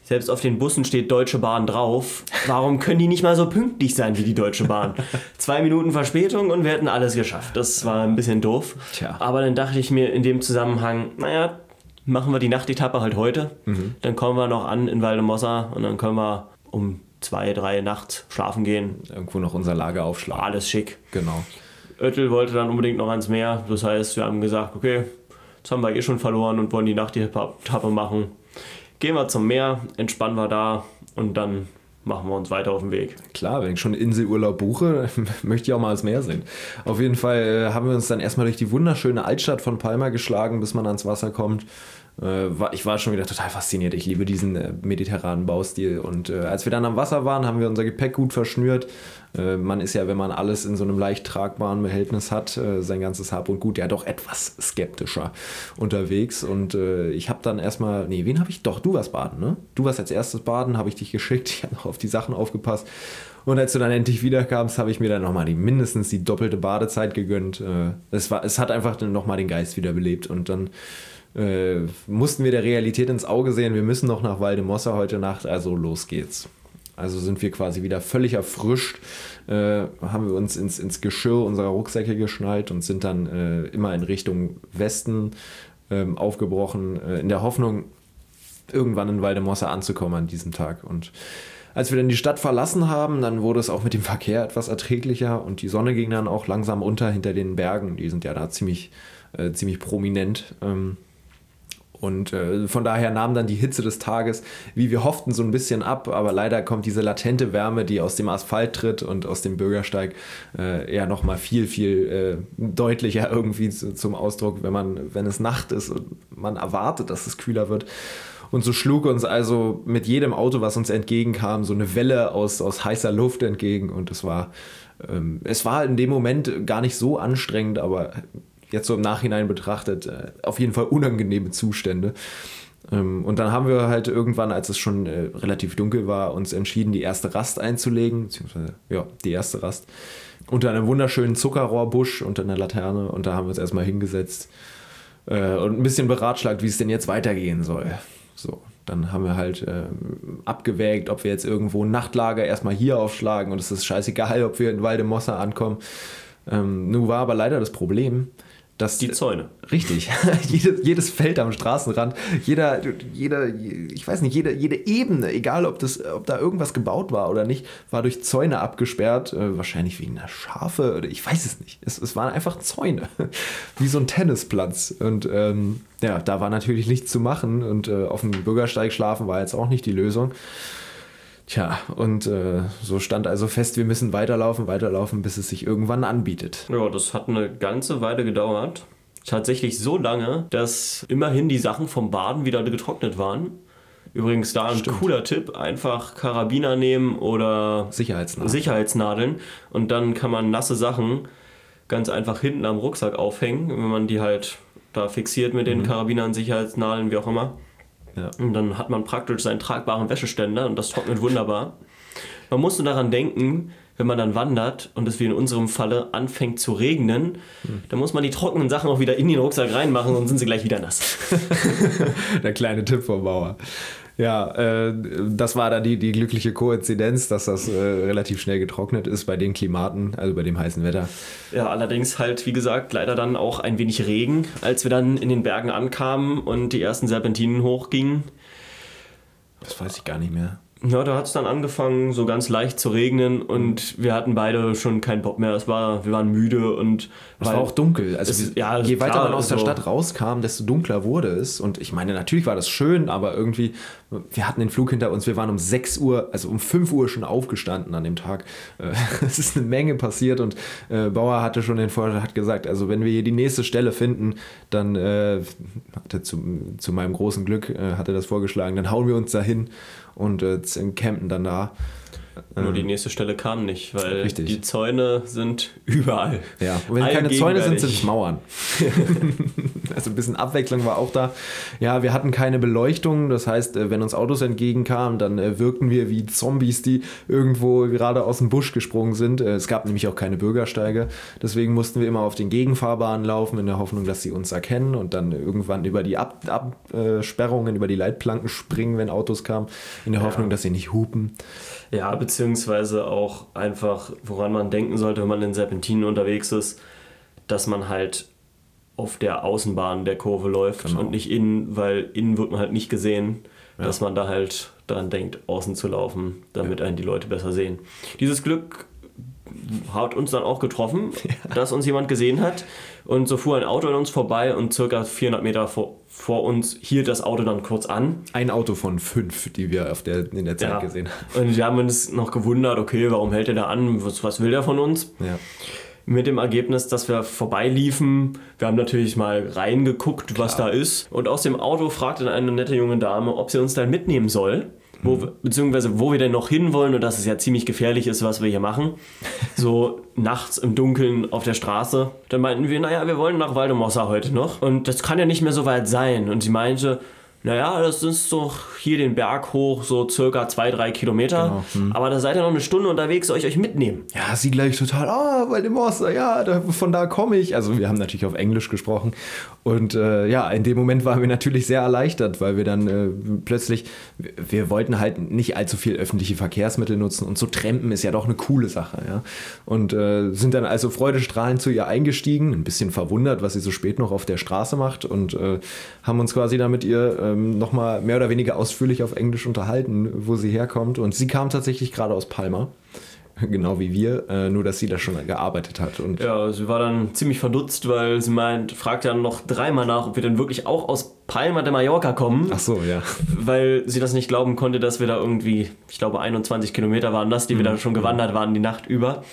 selbst auf den Bussen steht Deutsche Bahn drauf. Warum können die nicht mal so pünktlich sein wie die Deutsche Bahn? (laughs) Zwei Minuten Verspätung und wir hätten alles geschafft. Das war ein bisschen doof. Tja. Aber dann dachte ich mir in dem Zusammenhang, naja, machen wir die Nachtetappe halt heute. Mhm. Dann kommen wir noch an in Valdemossa und dann können wir um zwei, drei nachts schlafen gehen. Irgendwo noch unser Lager aufschlagen. Alles schick. Genau. Oettel wollte dann unbedingt noch ans Meer. Das heißt, wir haben gesagt, okay, jetzt haben wir eh schon verloren und wollen die Nacht die Etappe machen. Gehen wir zum Meer, entspannen wir da und dann machen wir uns weiter auf den Weg. Klar, wenn ich schon Inselurlaub buche, (laughs) möchte ich auch mal das Meer sehen. Auf jeden Fall äh, haben wir uns dann erstmal durch die wunderschöne Altstadt von Palma geschlagen, bis man ans Wasser kommt. Äh, ich war schon wieder total fasziniert. Ich liebe diesen äh, mediterranen Baustil. Und als wir dann am Wasser waren, haben wir unser Gepäck gut verschnürt. man ist ja, wenn man alles in so einem leicht tragbaren Behältnis hat, sein ganzes Hab und Gut, ja doch etwas skeptischer unterwegs. Und ich habe dann erstmal, nee, wen habe ich? Doch, du warst baden, ne? Du warst als erstes baden, habe ich dich geschickt. (laughs) Ich habe noch auf die Sachen aufgepasst. Und als du dann endlich wiederkamst, habe ich mir dann nochmal die, mindestens die doppelte Badezeit gegönnt. Es, war, es hat einfach nochmal den Geist wiederbelebt. Und dann äh, mussten wir der Realität ins Auge sehen, wir müssen noch nach Waldemossa heute Nacht, also los geht's. Also sind wir quasi wieder völlig erfrischt, äh, haben wir uns ins, ins Geschirr unserer Rucksäcke geschnallt und sind dann äh, immer in Richtung Westen ähm, aufgebrochen, äh, in der Hoffnung, irgendwann in Waldemossa anzukommen an diesem Tag. Und als wir dann die Stadt verlassen haben, dann wurde es auch mit dem Verkehr etwas erträglicher und die Sonne ging dann auch langsam unter hinter den Bergen. Die sind ja da ziemlich, äh, ziemlich prominent. Ähm, und äh, von daher nahm dann die Hitze des Tages, wie wir hofften, so ein bisschen ab. Aber leider kommt diese latente Wärme, die aus dem Asphalt tritt und aus dem Bürgersteig, äh, ja nochmal viel, viel äh, deutlicher irgendwie zu, zum Ausdruck, wenn, man, wenn es Nacht ist und man erwartet, dass es kühler wird. Und so schlug uns also mit jedem Auto, was uns entgegenkam, so eine Welle aus, aus heißer Luft entgegen. Und es war, ähm, es war in dem Moment gar nicht so anstrengend, aber jetzt so im Nachhinein betrachtet, äh, auf jeden Fall unangenehme Zustände. Ähm, und dann haben wir halt irgendwann, als es schon äh, relativ dunkel war, uns entschieden, die erste Rast einzulegen, beziehungsweise ja, die erste Rast, unter einem wunderschönen Zuckerrohrbusch, unter einer Laterne. Und da haben wir uns erstmal hingesetzt äh, und ein bisschen beratschlagt, wie es denn jetzt weitergehen soll. So, dann haben wir halt äh, abgewägt, ob wir jetzt irgendwo ein Nachtlager erstmal hier aufschlagen und es ist scheißegal, ob wir in Waldemossa ankommen. Ähm, nun war aber leider das Problem, dass die Zäune. Richtig. (laughs) jedes, jedes Feld am Straßenrand, jeder, jeder, ich weiß nicht, jede, jede Ebene, egal ob, das, ob da irgendwas gebaut war oder nicht, war durch Zäune abgesperrt. Äh, wahrscheinlich wegen der Schafe oder ich weiß es nicht. Es, es waren einfach Zäune. (laughs) Wie so ein Tennisplatz. Und ähm, ja, da war natürlich nichts zu machen. Und äh, auf dem Bürgersteig schlafen war jetzt auch nicht die Lösung. Tja, und äh, so stand also fest, wir müssen weiterlaufen, weiterlaufen, bis es sich irgendwann anbietet. Ja, das hat eine ganze Weile gedauert. Tatsächlich so lange, dass immerhin die Sachen vom Baden wieder getrocknet waren. Übrigens da ein Stimmt. cooler Tipp, einfach Karabiner nehmen oder Sicherheitsnadeln. Sicherheitsnadeln und dann kann man nasse Sachen ganz einfach hinten am Rucksack aufhängen, wenn man die halt da fixiert mit den mhm. Karabinern, Sicherheitsnadeln, wie auch immer. Ja. Und dann hat man praktisch seinen tragbaren Wäscheständer und das trocknet wunderbar. Man muss nur daran denken, wenn man dann wandert und es wie in unserem Falle anfängt zu regnen, hm. dann muss man die trockenen Sachen auch wieder in den Rucksack reinmachen, sonst sind sie gleich wieder nass. (laughs) Der kleine Tipp vom Bauer. Ja, äh, das war dann die, die glückliche Koinzidenz, dass das äh, relativ schnell getrocknet ist bei den Klimaten, also bei dem heißen Wetter. Ja, allerdings halt, wie gesagt, leider dann auch ein wenig Regen, als wir dann in den Bergen ankamen und die ersten Serpentinen hochgingen. Das weiß ich gar nicht mehr. Ja, da hat es dann angefangen, so ganz leicht zu regnen und wir hatten beide schon keinen Bock mehr. Es war, wir waren müde und. Es war auch dunkel. Also, es, ja, je weiter klar, man aus der also Stadt rauskam, desto dunkler wurde es. Und ich meine, natürlich war das schön, aber irgendwie, wir hatten den Flug hinter uns. Wir waren um 6 Uhr, also um 5 Uhr schon aufgestanden an dem Tag. Äh, (laughs) es ist eine Menge passiert und äh, Bauer hatte schon den Vorschlag, hat gesagt, also wenn wir hier die nächste Stelle finden, dann äh, hatte zu, zu meinem großen Glück hatte das vorgeschlagen, dann hauen wir uns da hin und äh, campen dann da. Nur die ähm, nächste Stelle kam nicht, weil Richtig. die Zäune sind überall. Ja, und wenn keine Zäune sind, sind es Mauern. (laughs) also ein bisschen Abwechslung war auch da. Ja, wir hatten keine Beleuchtung, das heißt, äh, wenn uns Autos entgegenkamen, dann äh, wirkten wir wie Zombies, die irgendwo gerade aus dem Busch gesprungen sind. Äh, es gab nämlich auch keine Bürgersteige, deswegen mussten wir immer auf den Gegenfahrbahnen laufen, in der Hoffnung, dass sie uns erkennen und dann irgendwann über die Ab Absperrungen, über die Leitplanken springen, wenn Autos kamen, in der Hoffnung, ja. dass sie nicht hupen. Ja, beziehungsweise auch einfach, woran man denken sollte, wenn man in Serpentinen unterwegs ist, dass man halt auf der Außenbahn der Kurve läuft genau. und nicht innen, weil innen wird man halt nicht gesehen, ja. dass man da halt daran denkt, außen zu laufen, damit ja. einen die Leute besser sehen. Dieses Glück hat uns dann auch getroffen, (laughs) ja. dass uns jemand gesehen hat. Und so fuhr ein Auto an uns vorbei und circa 400 Meter vor, vor uns hielt das Auto dann kurz an. Ein Auto von fünf, die wir auf der, in der Zeit ja. gesehen haben. Und wir haben uns noch gewundert, okay, warum hält er da an? Was, was will der von uns? Ja mit dem Ergebnis, dass wir vorbeiliefen. Wir haben natürlich mal reingeguckt, Klar. was da ist. Und aus dem Auto fragte dann eine nette junge Dame, ob sie uns dann mitnehmen soll wo, beziehungsweise wo wir denn noch hinwollen und dass es ja ziemlich gefährlich ist, was wir hier machen. (laughs) So nachts im Dunkeln auf der Straße. Dann meinten wir, naja, wir wollen nach Waldemossa heute noch. Und das kann ja nicht mehr so weit sein. Und sie meinte, naja, das ist so hier den Berg hoch, so circa zwei, drei Kilometer. Genau. Hm. Aber da seid ihr noch eine Stunde unterwegs, soll ich euch mitnehmen? Ja, sie gleich total, ah, bei dem Moster, ja, da, von da komme ich. Also wir haben natürlich auf Englisch gesprochen. Und äh, ja, in dem Moment waren wir natürlich sehr erleichtert, weil wir dann äh, plötzlich, wir wollten halt nicht allzu viel öffentliche Verkehrsmittel nutzen und so trampen ist ja doch eine coole Sache, ja. Und äh, sind dann also freudestrahlend zu ihr eingestiegen, ein bisschen verwundert, was sie so spät noch auf der Straße macht und äh, haben uns quasi da mit ihr äh, ähm, nochmal mehr oder weniger ausführlich auf Englisch unterhalten, wo sie herkommt. Und sie kam tatsächlich gerade aus Palma. (laughs) Genau wie wir, äh, nur dass sie da schon gearbeitet hat. Und ja, sie war dann ziemlich verdutzt, weil sie meint, fragt dann noch dreimal nach, ob wir denn wirklich auch aus Palma de Mallorca kommen. Ach so, ja. Weil sie das nicht glauben konnte, dass wir da irgendwie, ich glaube 21 Kilometer waren das, die mhm. wir da schon gewandert waren die Nacht über.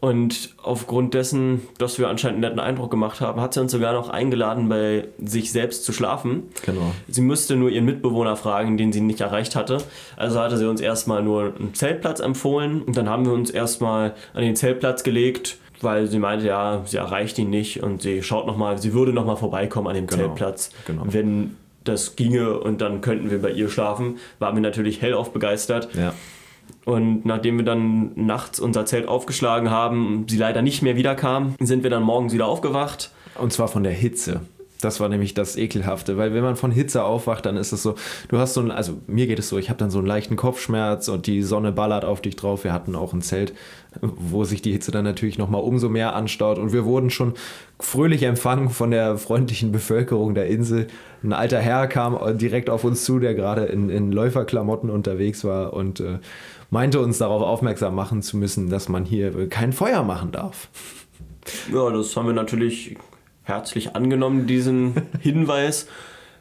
Und aufgrund dessen, dass wir anscheinend einen netten Eindruck gemacht haben, hat sie uns sogar noch eingeladen, bei sich selbst zu schlafen. Genau. Sie müsste nur ihren Mitbewohner fragen, den sie nicht erreicht hatte. Also hatte sie uns erstmal nur einen Zeltplatz empfohlen. Und dann haben wir uns erstmal an den Zeltplatz gelegt, weil sie meinte, ja, sie erreicht ihn nicht und sie schaut nochmal, sie würde nochmal vorbeikommen an dem genau. Zeltplatz. Genau. Wenn das ginge und dann könnten wir bei ihr schlafen, waren wir natürlich hellauf begeistert. Ja. Und nachdem wir dann nachts unser Zelt aufgeschlagen haben, sie leider nicht mehr wiederkam, sind wir dann morgens wieder aufgewacht. Und zwar von der Hitze. Das war nämlich das Ekelhafte, weil wenn man von Hitze aufwacht, dann ist es so, du hast so ein, also mir geht es so, ich habe dann so einen leichten Kopfschmerz und die Sonne ballert auf dich drauf. Wir hatten auch ein Zelt, wo sich die Hitze dann natürlich nochmal umso mehr anstaut und wir wurden schon fröhlich empfangen von der freundlichen Bevölkerung der Insel. Ein alter Herr kam direkt auf uns zu, der gerade in, in Läuferklamotten unterwegs war und äh, meinte uns darauf aufmerksam machen zu müssen, dass man hier kein Feuer machen darf. Ja, das haben wir natürlich herzlich angenommen, diesen (laughs) Hinweis.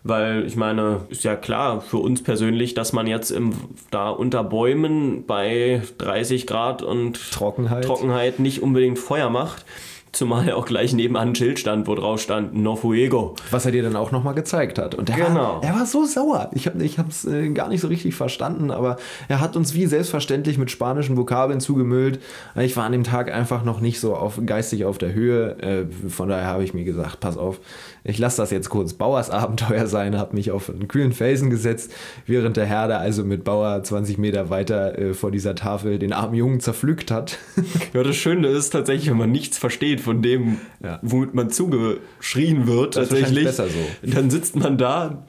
Weil ich meine, ist ja klar für uns persönlich, dass man jetzt im, da unter Bäumen bei 30 Grad und Trockenheit. Trockenheit nicht unbedingt Feuer macht. Zumal er auch gleich nebenan ein Schild stand, wo drauf stand No Fuego. Was er dir dann auch nochmal gezeigt hat. Und der, genau. war, er war so sauer. Ich habe es äh, gar nicht so richtig verstanden, aber er hat uns wie selbstverständlich mit spanischen Vokabeln zugemüllt. Ich war an dem Tag einfach noch nicht so auf, geistig auf der Höhe. Äh, von daher habe ich mir gesagt, pass auf, ich lasse das jetzt kurz Bauers Abenteuer sein, habe mich auf einen kühlen Felsen gesetzt, während der Herr da also mit Bauer 20 Meter weiter äh, vor dieser Tafel den armen Jungen zerpflückt hat. (laughs) ja, das Schöne ist tatsächlich, wenn man nichts versteht von dem, ja. womit man zugeschrien wird, das tatsächlich, besser so. dann sitzt man da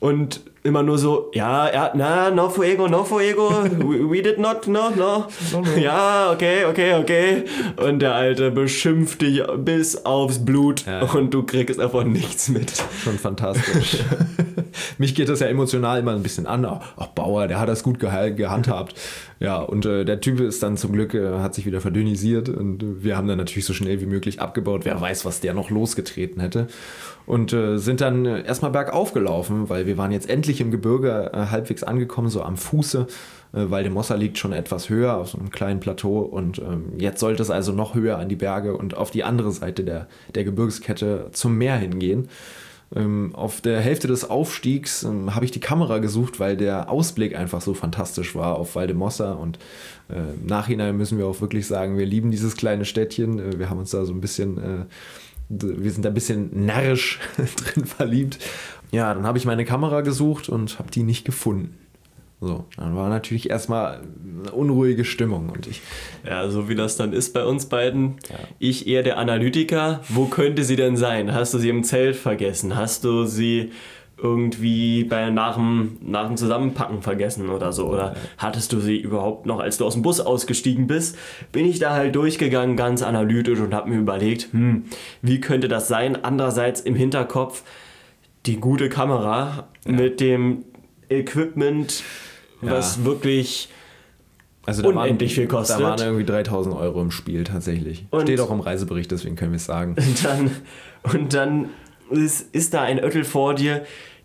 und immer nur so, ja, ja, na, no fuego, no fuego, we, we did not, no, no. Ja, okay, okay, okay. Und der Alte beschimpft dich bis aufs Blut ja. und du kriegst davon nichts mit. Schon fantastisch. (laughs) Mich geht das ja emotional immer ein bisschen an. Ach, Bauer, der hat das gut gehandhabt. Ja, und äh, der Typ ist dann zum Glück, äh, hat sich wieder verdünnisiert und wir haben dann natürlich so schnell wie möglich abgebaut. Wer weiß, was der noch losgetreten hätte. Und äh, sind dann äh, erstmal bergauf gelaufen, weil wir waren jetzt endlich im Gebirge äh, halbwegs angekommen, so am Fuße, äh, weil der Mossa liegt schon etwas höher auf so einem kleinen Plateau und ähm, jetzt sollte es also noch höher an die Berge und auf die andere Seite der, der Gebirgskette zum Meer hingehen. Ähm, auf der Hälfte des Aufstiegs ähm, habe ich die Kamera gesucht, weil der Ausblick einfach so fantastisch war auf Valdemossa. Und äh, im Nachhinein müssen wir auch wirklich sagen, wir lieben dieses kleine Städtchen. Äh, wir haben uns da so ein bisschen, äh, wir sind da ein bisschen närrisch (laughs) drin verliebt. Ja, dann habe ich meine Kamera gesucht und habe die nicht gefunden. So, dann war natürlich erstmal eine unruhige Stimmung und ich. Ja, so wie das dann ist bei uns beiden. Ja. Ich eher der Analytiker. Wo könnte sie denn sein? Hast du sie im Zelt vergessen? Hast du sie irgendwie bei, nach, dem, nach dem Zusammenpacken vergessen oder so? Oder hattest du sie überhaupt noch, als du aus dem Bus ausgestiegen bist? Bin ich da halt durchgegangen, ganz analytisch und habe mir überlegt, hm, wie könnte das sein? Andererseits im Hinterkopf die gute Kamera ja. mit dem Equipment, was ja. wirklich Also da unendlich waren, viel kostet. Da waren irgendwie 3000 Euro im Spiel tatsächlich. Und- Steht auch im Reisebericht, deswegen können wir es sagen. Und dann, und dann ist, ist da ein Öttel vor dir,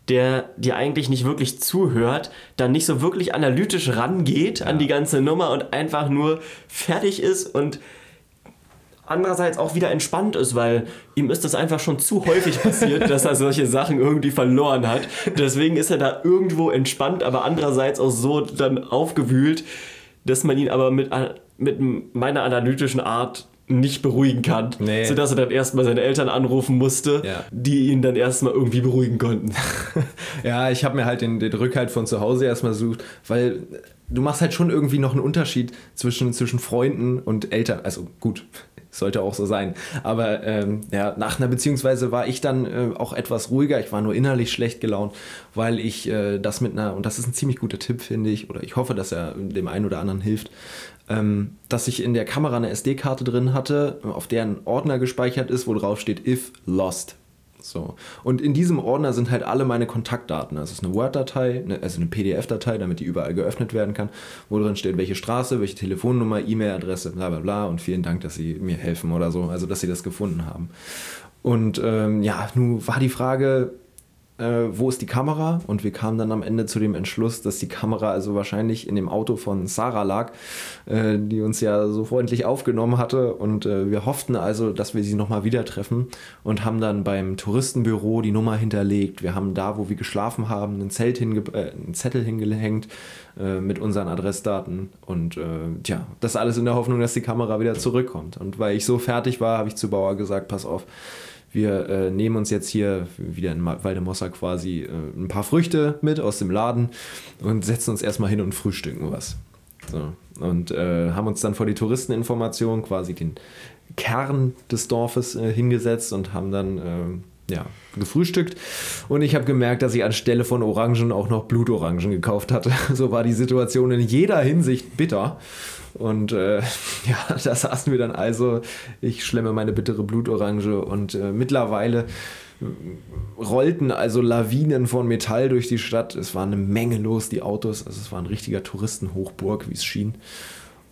der dir eigentlich nicht wirklich zuhört, dann nicht so wirklich analytisch rangeht an die ganze Nummer und einfach nur fertig ist und andererseits auch wieder entspannt ist, weil ihm ist das einfach schon zu häufig passiert, dass er solche Sachen irgendwie verloren hat. Deswegen ist er da irgendwo entspannt, aber andererseits auch so dann aufgewühlt, dass man ihn aber mit, mit meiner analytischen Art nicht beruhigen kann, Nee. sodass er dann erstmal seine Eltern anrufen musste, Ja. die ihn dann erstmal irgendwie beruhigen konnten. (laughs) Ja, ich habe mir halt den, den Rückhalt von zu Hause erstmal gesucht, weil du machst halt schon irgendwie noch einen Unterschied zwischen, zwischen Freunden und Eltern. Also gut, sollte auch so sein. Aber ähm, ja, nach einer Beziehungsweise war ich dann äh, auch etwas ruhiger. Ich war nur innerlich schlecht gelaunt, weil ich äh, das mit einer, und das ist ein ziemlich guter Tipp, finde ich, oder ich hoffe, dass er dem einen oder anderen hilft, ähm, dass ich in der Kamera eine SD-Karte drin hatte, auf der ein Ordner gespeichert ist, wo drauf steht if lost. So. Und in diesem Ordner sind halt alle meine Kontaktdaten. Das ist eine Word-Datei, eine, also eine PDF-Datei, damit die überall geöffnet werden kann, wo drin steht, welche Straße, welche Telefonnummer, E-Mail-Adresse, bla bla bla und vielen Dank, dass Sie mir helfen oder so, also dass Sie das gefunden haben. Und ähm, ja, nun war die Frage, äh, wo ist die Kamera? Und wir kamen dann am Ende zu dem Entschluss, dass die Kamera also wahrscheinlich in dem Auto von Sarah lag, äh, die uns ja so freundlich aufgenommen hatte. Und äh, wir hofften also, dass wir sie nochmal wieder treffen und haben dann beim Touristenbüro die Nummer hinterlegt. Wir haben da, wo wir geschlafen haben, ein Zelt hinge äh, einen Zettel hingehängt äh, mit unseren Adressdaten. Und äh, tja, das alles in der Hoffnung, dass die Kamera wieder zurückkommt. Und weil ich so fertig war, habe ich zu Bauer gesagt, pass auf, wir äh, nehmen uns jetzt hier wieder in Waldemossa quasi äh, ein paar Früchte mit aus dem Laden und setzen uns erstmal hin und frühstücken was. So. Und äh, haben uns dann vor die Touristeninformation quasi den Kern des Dorfes äh, hingesetzt und haben dann äh, ja, gefrühstückt. Und ich habe gemerkt, dass ich anstelle von Orangen auch noch Blutorangen gekauft hatte. (laughs) So war die Situation in jeder Hinsicht bitter. Und äh, (laughs) ja, da saßen wir dann also. Ich schlemme meine bittere Blutorange und äh, mittlerweile äh, rollten also Lawinen von Metall durch die Stadt. Es war eine Menge los, die Autos. Also es war ein richtiger Touristenhochburg, wie es schien.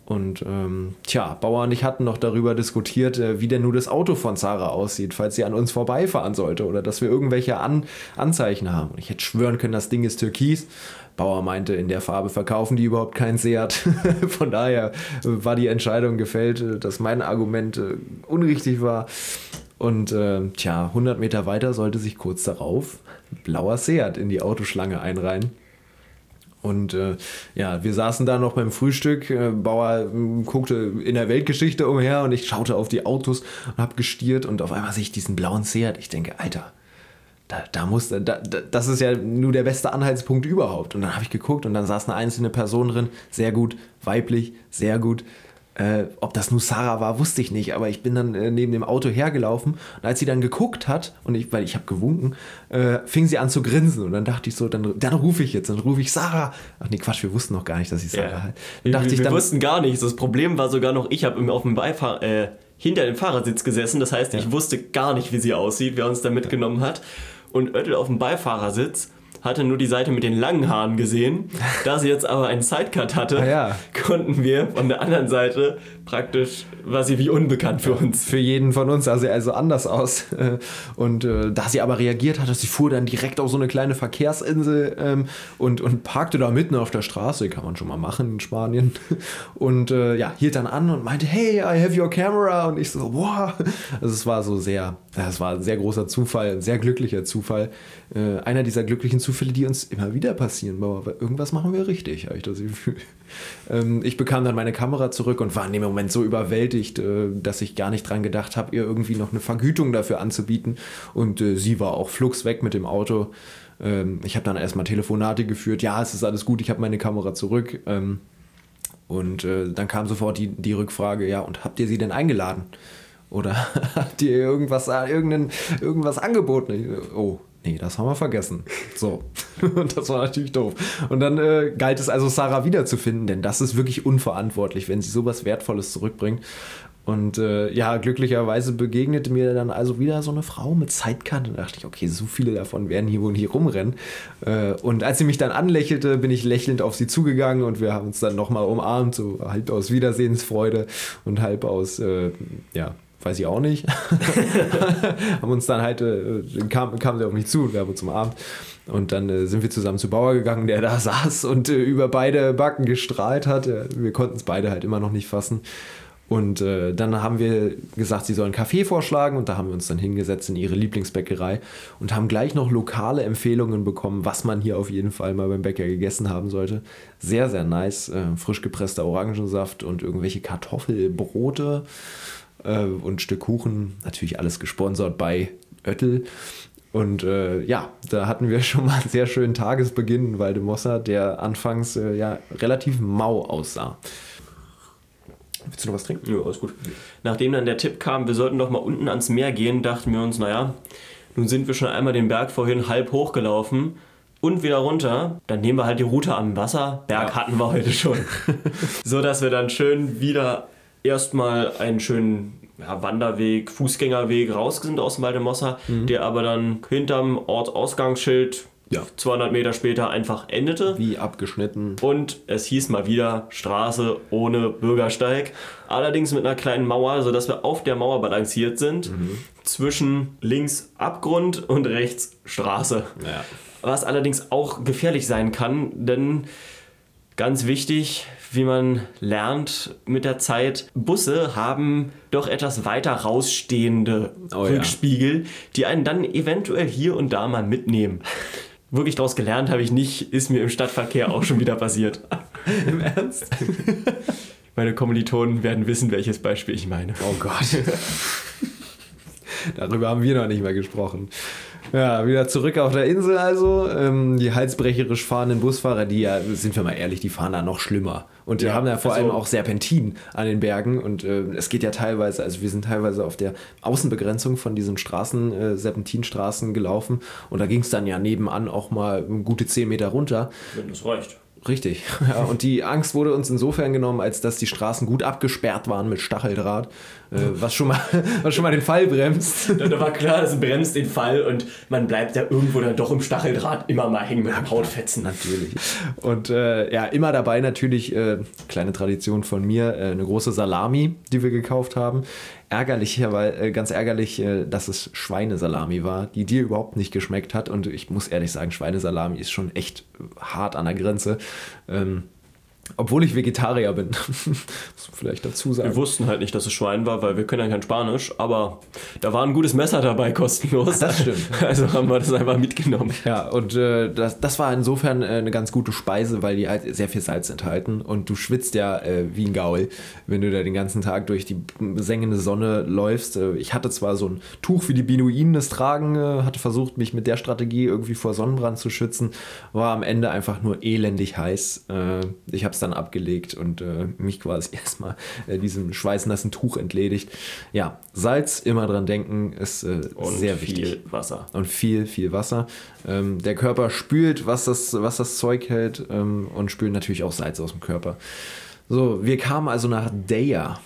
Und ähm, tja, Bauer und ich hatten noch darüber diskutiert, äh, wie denn nun das Auto von Sarah aussieht, falls sie an uns vorbeifahren sollte oder dass wir irgendwelche an Anzeichen haben. Und ich hätte schwören können, das Ding ist türkis. Bauer meinte, in der Farbe verkaufen die überhaupt keinen Seat. (laughs) Von daher äh, war die Entscheidung gefällt, äh, dass mein Argument äh, unrichtig war. Und äh, tja, 100 Meter weiter sollte sich kurz darauf blauer Seat in die Autoschlange einreihen. Und äh, ja, wir saßen da noch beim Frühstück. Äh, Bauer äh, guckte in der Weltgeschichte umher und ich schaute auf die Autos und habe gestiert und auf einmal sehe ich diesen blauen Seat. Ich denke, Alter, da, da muss, da, da, das ist ja nur der beste Anhaltspunkt überhaupt. Und dann habe ich geguckt und dann saß eine einzelne Person drin, sehr gut, weiblich, sehr gut. Äh, ob das nur Sarah war, wusste ich nicht, aber ich bin dann äh, neben dem Auto hergelaufen und als sie dann geguckt hat, und ich, weil ich habe gewunken, äh, fing sie an zu grinsen und dann dachte ich so, dann, dann rufe ich jetzt, dann rufe ich Sarah. Ach nee, Quatsch, wir wussten noch gar nicht, dass sie Sarah Ja. halt. Wir, dachte ich wir dann, wussten gar nichts. Das Problem war sogar noch, ich habe auf dem Beifahrer, äh, hinter dem Fahrersitz gesessen. Das heißt, ich wusste gar nicht, wie sie aussieht, wer uns da mitgenommen hat. Und Oettel auf dem Beifahrersitz hatte nur die Seite mit den langen Haaren gesehen. Da sie jetzt aber einen Sidecut hatte, Ah ja. konnten wir von der anderen Seite praktisch, war sie wie unbekannt für uns. für jeden von uns sah sie also anders aus. (laughs) Und äh, da sie aber reagiert hat, sie fuhr dann direkt auf so eine kleine Verkehrsinsel ähm, und, und parkte da mitten auf der Straße, kann man schon mal machen in Spanien. (laughs) Und äh, ja, hielt dann an und meinte, hey, I have your camera. Und ich so, wow. Also es war so sehr, es war ein sehr großer Zufall, ein sehr glücklicher Zufall. Äh, einer dieser glücklichen Zufälle, die uns immer wieder passieren. Aber irgendwas machen wir richtig, habe ich das Gefühl. (laughs) Ähm, ich bekam dann meine Kamera zurück und war in dem Moment so überwältigt, äh, dass ich gar nicht dran gedacht habe, ihr irgendwie noch eine Vergütung dafür anzubieten. Und äh, sie war auch flugs weg mit dem Auto. Ähm, ich habe dann erstmal Telefonate geführt. Ja, es ist alles gut, ich habe meine Kamera zurück. Ähm, und äh, dann kam sofort die, die Rückfrage, ja, und habt ihr sie denn eingeladen? Oder (laughs) habt ihr irgendwas, äh, irgendein, irgendwas angeboten? Oh, nee, das haben wir vergessen. So. (laughs) Und das war natürlich doof. Und dann äh, galt es also, Sarah wiederzufinden, denn das ist wirklich unverantwortlich, wenn sie sowas Wertvolles zurückbringt. Und äh, ja, glücklicherweise begegnete mir dann also wieder so eine Frau mit Zeitkante. Da dachte ich, okay, so viele davon werden hier wohl hier rumrennen. Äh, und als sie mich dann anlächelte, bin ich lächelnd auf sie zugegangen und wir haben uns dann nochmal umarmt, so halb aus Wiedersehensfreude und halb aus, äh, ja, weiß ich auch nicht. (laughs) haben uns dann halt, äh, kam, kam sie auf mich zu und wir haben uns umarmt. Und dann äh, sind wir zusammen zu Bauer gegangen, der da (laughs) saß und äh, über beide Backen gestrahlt hat. wir konnten es beide halt immer noch nicht fassen. Und äh, dann haben wir gesagt, sie sollen Kaffee vorschlagen und da haben wir uns dann hingesetzt in ihre Lieblingsbäckerei und haben gleich noch lokale Empfehlungen bekommen, was man hier auf jeden Fall mal beim Bäcker gegessen haben sollte. Sehr, sehr nice. Äh, frisch gepresster Orangensaft und irgendwelche Kartoffelbrote äh, und ein Stück Kuchen. Natürlich alles gesponsert bei Oettel. Und äh, ja, da hatten wir (laughs) schon mal einen sehr schönen Tagesbeginn in Waldemosser, der anfangs äh, ja relativ mau aussah. Willst du noch was trinken? Ja, alles gut. Nachdem dann der Tipp kam, wir sollten doch mal unten ans Meer gehen, dachten wir uns, naja, nun sind wir schon einmal den Berg vorhin halb hochgelaufen und wieder runter. Dann nehmen wir halt die Route am Wasser. Berg ja. hatten wir heute schon. (laughs) so dass wir dann schön wieder erstmal einen schönen ja, Wanderweg, Fußgängerweg raus sind aus dem Waldemosser, mhm. der aber dann hinterm Ortsausgangsschild ja. 200 Meter später einfach endete. Wie abgeschnitten. Und es hieß mal wieder Straße ohne Bürgersteig. Allerdings mit einer kleinen Mauer, sodass wir auf der Mauer balanciert sind. Mhm. Zwischen links Abgrund und rechts Straße. Ja. Was allerdings auch gefährlich sein kann, denn ganz wichtig, wie man lernt mit der Zeit, Busse haben doch etwas weiter rausstehende oh, Rückspiegel, ja. die einen dann eventuell hier und da mal mitnehmen wirklich daraus gelernt habe ich nicht, ist mir im Stadtverkehr auch schon wieder passiert. (laughs) Im Ernst? (laughs) Meine Kommilitonen werden wissen, welches Beispiel ich meine. Oh Gott. Darüber haben wir noch nicht mehr gesprochen. Ja, wieder zurück auf der Insel also. Ähm, die halsbrecherisch fahrenden Busfahrer, die ja, sind wir mal ehrlich, die fahren da noch schlimmer. Und die ja, haben ja vor also, allem auch Serpentin an den Bergen. Und äh, es geht ja teilweise, also wir sind teilweise auf der Außenbegrenzung von diesen Straßen, äh, Serpentinstraßen gelaufen. Und da ging es dann ja nebenan auch mal gute 10 Meter runter. Wenn das reicht. Richtig. (laughs) Ja, und die Angst wurde uns insofern genommen, als dass die Straßen gut abgesperrt waren mit Stacheldraht, äh, was, schon mal, (laughs) was schon mal den Fall bremst. Da, da war klar, es bremst den Fall und man bleibt ja irgendwo dann doch im Stacheldraht immer mal hängen mit dem Hautfetzen. Natürlich. Und äh, ja, immer dabei natürlich, äh, kleine Tradition von mir, äh, eine große Salami, die wir gekauft haben ärgerlich, (laughs) weil äh, ganz ärgerlich, äh, dass es Schweinesalami war, die dir überhaupt nicht geschmeckt hat. Und ich muss ehrlich sagen, Schweinesalami ist schon echt hart an der Grenze. Ähm, obwohl ich Vegetarier bin. (laughs) Muss vielleicht dazu sagen. Wir wussten halt nicht, dass es Schwein war, weil wir können ja kein Spanisch, aber da war ein gutes Messer dabei, kostenlos. Ach, das stimmt. (laughs) Also haben wir das einfach mitgenommen. Ja, und äh, das, das war insofern äh, eine ganz gute Speise, weil die halt sehr viel Salz enthalten und du schwitzt ja äh, wie ein Gaul, wenn du da den ganzen Tag durch die sengende Sonne läufst. Äh, ich hatte zwar so ein Tuch, wie die Beduinen es tragen, äh, hatte versucht, mich mit der Strategie irgendwie vor Sonnenbrand zu schützen, war am Ende einfach nur elendig heiß. Äh, ich habe es dann abgelegt und äh, mich quasi (laughs) erstmal äh, diesem schweißnassen Tuch entledigt. Ja, Salz, immer dran denken, ist äh, sehr wichtig. Viel Wasser. Und viel, viel Wasser. Ähm, der Körper spült, was das, was das Zeug hält ähm, und spült natürlich auch Salz aus dem Körper. So, wir kamen also nach Deja.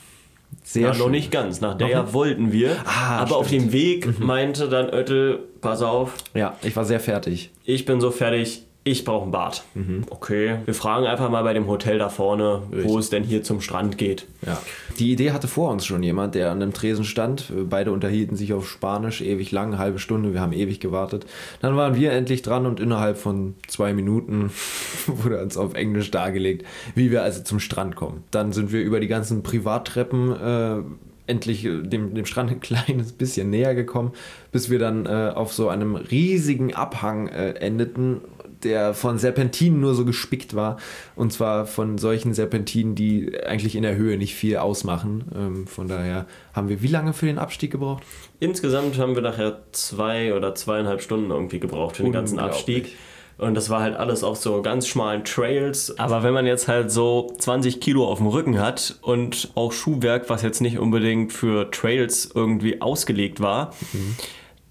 Sehr ja, noch nicht ganz. Nach Deja wollten wir. Ah, aber stimmt. auf dem Weg mhm. meinte dann Oettel, pass auf. Ja, ich war sehr fertig. Ich bin so fertig, ich brauche ein Bad. Mhm. Okay. Wir fragen einfach mal bei dem Hotel da vorne, Richtig. wo es denn hier zum Strand geht. Ja. Die Idee hatte vor uns schon jemand, der an einem Tresen stand. Beide unterhielten sich auf Spanisch ewig lang, eine halbe Stunde. Wir haben ewig gewartet. Dann waren wir endlich dran und innerhalb von zwei Minuten (laughs) wurde uns auf Englisch dargelegt, wie wir also zum Strand kommen. Dann sind wir über die ganzen Privattreppen. Äh, endlich dem, dem Strand ein (laughs) kleines bisschen näher gekommen, bis wir dann äh, auf so einem riesigen Abhang äh, endeten der von Serpentinen nur so gespickt war. Und zwar von solchen Serpentinen, die eigentlich in der Höhe nicht viel ausmachen. Ähm, von daher haben wir wie lange für den Abstieg gebraucht? Insgesamt haben wir nachher zwei oder zweieinhalb Stunden irgendwie gebraucht für den ganzen Abstieg. Und das war halt alles auf so ganz schmalen Trails. Aber wenn man jetzt halt so 20 Kilo auf dem Rücken hat und auch Schuhwerk, was jetzt nicht unbedingt für Trails irgendwie ausgelegt war, mhm.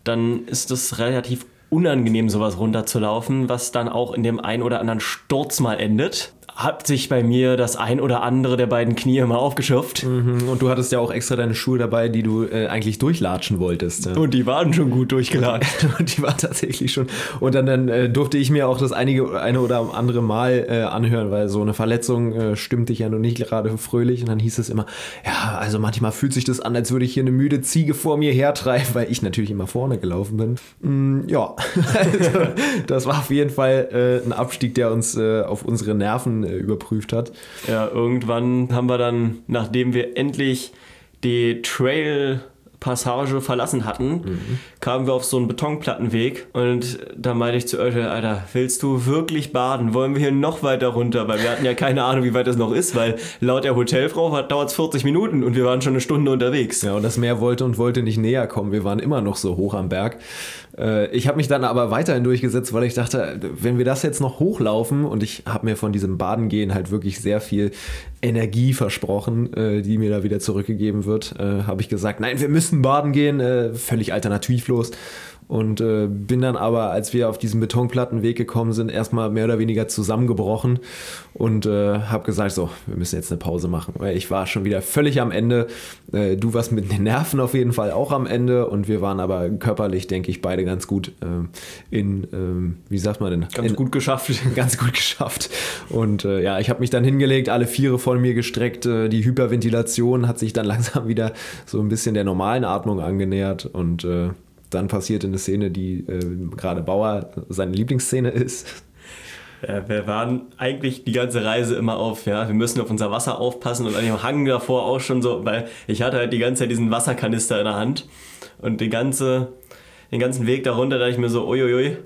dann ist das relativ unangenehm, sowas runterzulaufen, was dann auch in dem einen oder anderen Sturz mal endet. Hat sich bei mir das ein oder andere der beiden Knie mal aufgeschürft. Mhm. Und du hattest ja auch extra deine Schuhe dabei, die du äh, eigentlich durchlatschen wolltest. Ja. Und die waren schon gut durchgelatscht. (laughs) Und die waren tatsächlich schon. Und dann, dann äh, durfte ich mir auch das einige, eine oder andere Mal äh, anhören, weil so eine Verletzung äh, stimmt dich ja noch nicht gerade fröhlich. Und dann hieß es immer, ja, also manchmal fühlt sich das an, als würde ich hier eine müde Ziege vor mir hertreiben, weil ich natürlich immer vorne gelaufen bin. Mm, ja, (laughs) also, das war auf jeden Fall äh, ein Abstieg, der uns äh, auf unsere Nerven äh, überprüft hat. Ja, irgendwann haben wir dann, nachdem wir endlich die Trail Passage verlassen hatten, mhm. Kamen wir auf so einen Betonplattenweg und da meinte ich zu Oeschel, Alter, willst du wirklich baden? Wollen wir hier noch weiter runter? Weil wir hatten ja keine Ahnung, wie weit das noch ist, weil laut der Hotelfrau dauert es 40 Minuten und wir waren schon eine Stunde unterwegs. Ja, und das Meer wollte und wollte nicht näher kommen. Wir waren immer noch so hoch am Berg. Äh, ich habe mich dann aber weiterhin durchgesetzt, weil ich dachte, wenn wir das jetzt noch hochlaufen und ich habe mir von diesem Badengehen halt wirklich sehr viel Energie versprochen, äh, die mir da wieder zurückgegeben wird, äh, habe ich gesagt, nein, wir müssen baden gehen, völlig alternativlos. Und äh, bin dann aber, als wir auf diesen Betonplattenweg gekommen sind, erstmal mehr oder weniger zusammengebrochen und äh, habe gesagt, so, wir müssen jetzt eine Pause machen. Weil ich war schon wieder völlig am Ende. Äh, du warst mit den Nerven auf jeden Fall auch am Ende und wir waren aber körperlich, denke ich, beide ganz gut äh, in, ähm, wie sagt man denn? Ganz in, gut geschafft. (laughs) ganz gut geschafft. Und äh, ja, ich habe mich dann hingelegt, alle Viere von mir gestreckt. Äh, die Hyperventilation hat sich dann (laughs) langsam wieder so ein bisschen der normalen Atmung angenähert und dann passiert eine Szene, die äh, gerade Bauer seine Lieblingsszene ist. Ja, wir waren eigentlich die ganze Reise immer auf, ja, wir müssen auf unser Wasser aufpassen und an dem Hang davor auch schon so, weil ich hatte halt die ganze Zeit diesen Wasserkanister in der Hand und die ganze, den ganzen Weg darunter, da ich mir so, uiuiui,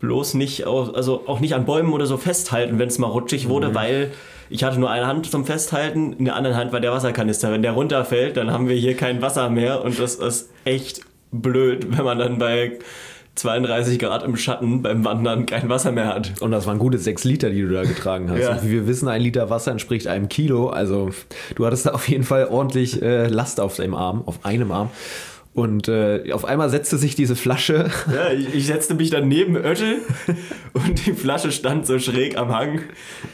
bloß nicht, auf, also auch nicht an Bäumen oder so festhalten, wenn es mal rutschig wurde, mhm. weil ich hatte nur eine Hand zum Festhalten, in der anderen Hand war der Wasserkanister. Wenn der runterfällt, dann haben wir hier kein Wasser mehr und das ist echt blöd, wenn man dann bei 32 Grad im Schatten beim Wandern kein Wasser mehr hat. Und das waren gute 6 Liter, die du da getragen hast. Ja. wie wir wissen, ein Liter Wasser entspricht einem Kilo. Also du hattest da auf jeden Fall ordentlich äh, Last auf deinem Arm, auf einem Arm. Und äh, auf einmal setzte sich diese Flasche. Ja, ich, ich setzte mich dann neben Öttel (laughs) und die Flasche stand so schräg am Hang.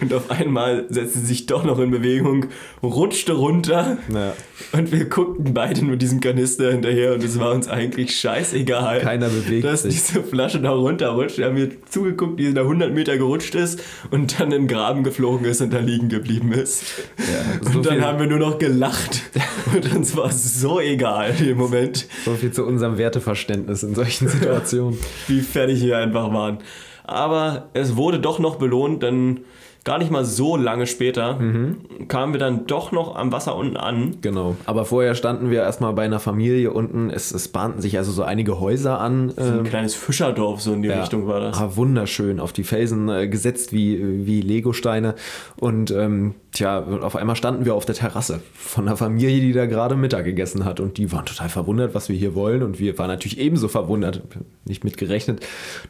Und auf einmal setzte sie sich doch noch in Bewegung, rutschte runter. Ja. Und wir guckten beide nur diesem Kanister hinterher und es war uns eigentlich scheißegal. Keiner bewegt dass sich. Dass diese Flasche da runterrutscht. Wir haben mir zugeguckt, wie sie da 100 Meter gerutscht ist und dann in den Graben geflogen ist und da liegen geblieben ist. Ja, so und dann haben wir nur noch gelacht. (laughs) Und uns war so egal im Moment. So viel zu unserem Werteverständnis in solchen (laughs) Situationen. Wie fertig wir einfach waren. Aber es wurde doch noch belohnt, denn gar nicht mal so lange später mhm. kamen wir dann doch noch am Wasser unten an. Genau. Aber vorher standen wir erstmal bei einer Familie unten. Es, es bahnten sich also so einige Häuser an. So ein ähm, kleines Fischerdorf, so in die ja, Richtung war das. Ah, wunderschön. Auf die Felsen äh, gesetzt wie, wie Legosteine. Und ähm, tja, auf einmal standen wir auf der Terrasse von einer Familie, die da gerade Mittag gegessen hat. Und die waren total verwundert, was wir hier wollen. Und wir waren natürlich ebenso verwundert, nicht mitgerechnet,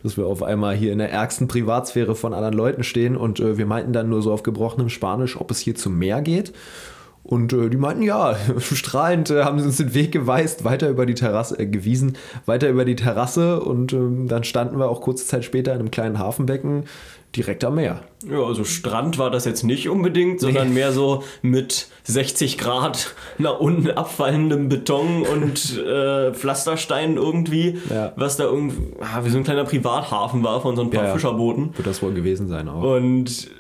dass wir auf einmal hier in der ärgsten Privatsphäre von anderen Leuten stehen. Und äh, wir meinten dann nur so auf gebrochenem Spanisch, ob es hier zum Meer geht. Und äh, die meinten, ja, (laughs) strahlend äh, haben sie uns den Weg geweist, weiter über die Terrasse, äh, gewiesen, weiter über die Terrasse. Und ähm, dann standen wir auch kurze Zeit später in einem kleinen Hafenbecken direkt am Meer. Ja, also Strand war das jetzt nicht unbedingt, sondern nee. mehr so mit 60 Grad nach unten abfallendem Beton und (laughs) äh, Pflastersteinen irgendwie, ja. was da irgendwie ah, wie so ein kleiner Privathafen war von so ein paar ja, Fischerbooten. Wird das wohl gewesen sein auch. Und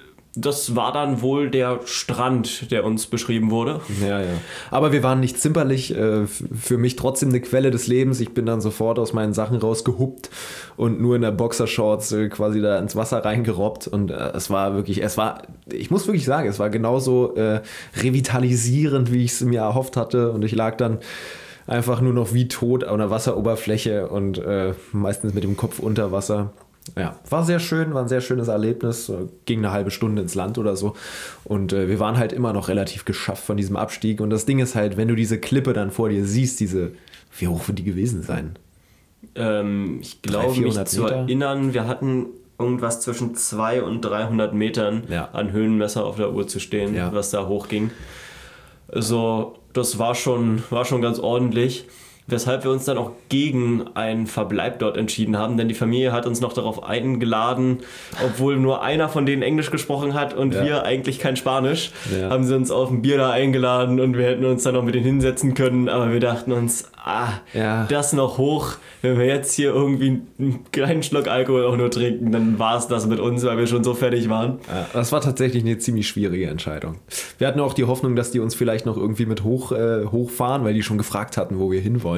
das war dann wohl der Strand, der uns beschrieben wurde. Ja, ja. Aber wir waren nicht zimperlich. Äh, für mich trotzdem eine Quelle des Lebens. Ich bin dann sofort aus meinen Sachen rausgehuppt und nur in der Boxershorts äh, quasi da ins Wasser reingerobbt. Und äh, es war wirklich, es war, ich muss wirklich sagen, es war genauso revitalisierend, wie ich es mir erhofft hatte. Und ich lag dann einfach nur noch wie tot an der Wasseroberfläche und meistens mit dem Kopf unter Wasser. Ja, war sehr schön, war ein sehr schönes Erlebnis. Ging eine halbe Stunde ins Land oder so. Und äh, wir waren halt immer noch relativ geschafft von diesem Abstieg. Und das Ding ist halt, wenn du diese Klippe dann vor dir siehst, diese, wie hoch wird die gewesen sein? Ähm, ich glaube, mich zu erinnern, wir hatten irgendwas zwischen 200 und 300 Metern ja. an Höhenmesser auf der Uhr zu stehen, ja. was da hochging. Also, das war schon, war schon ganz ordentlich. Weshalb wir uns dann auch gegen einen Verbleib dort entschieden haben, denn die Familie hat uns noch darauf eingeladen, obwohl nur einer von denen Englisch gesprochen hat und Ja. wir eigentlich kein Spanisch, Ja. haben sie uns auf ein Bier da eingeladen und wir hätten uns dann noch mit denen hinsetzen können, aber wir dachten uns, ah, Ja. das noch hoch, wenn wir jetzt hier irgendwie einen kleinen Schluck Alkohol auch nur trinken, dann war es das mit uns, weil wir schon so fertig waren. Das war tatsächlich eine ziemlich schwierige Entscheidung. Wir hatten auch die Hoffnung, dass die uns vielleicht noch irgendwie mit hoch, äh, hochfahren, weil die schon gefragt hatten, wo wir hinwollen.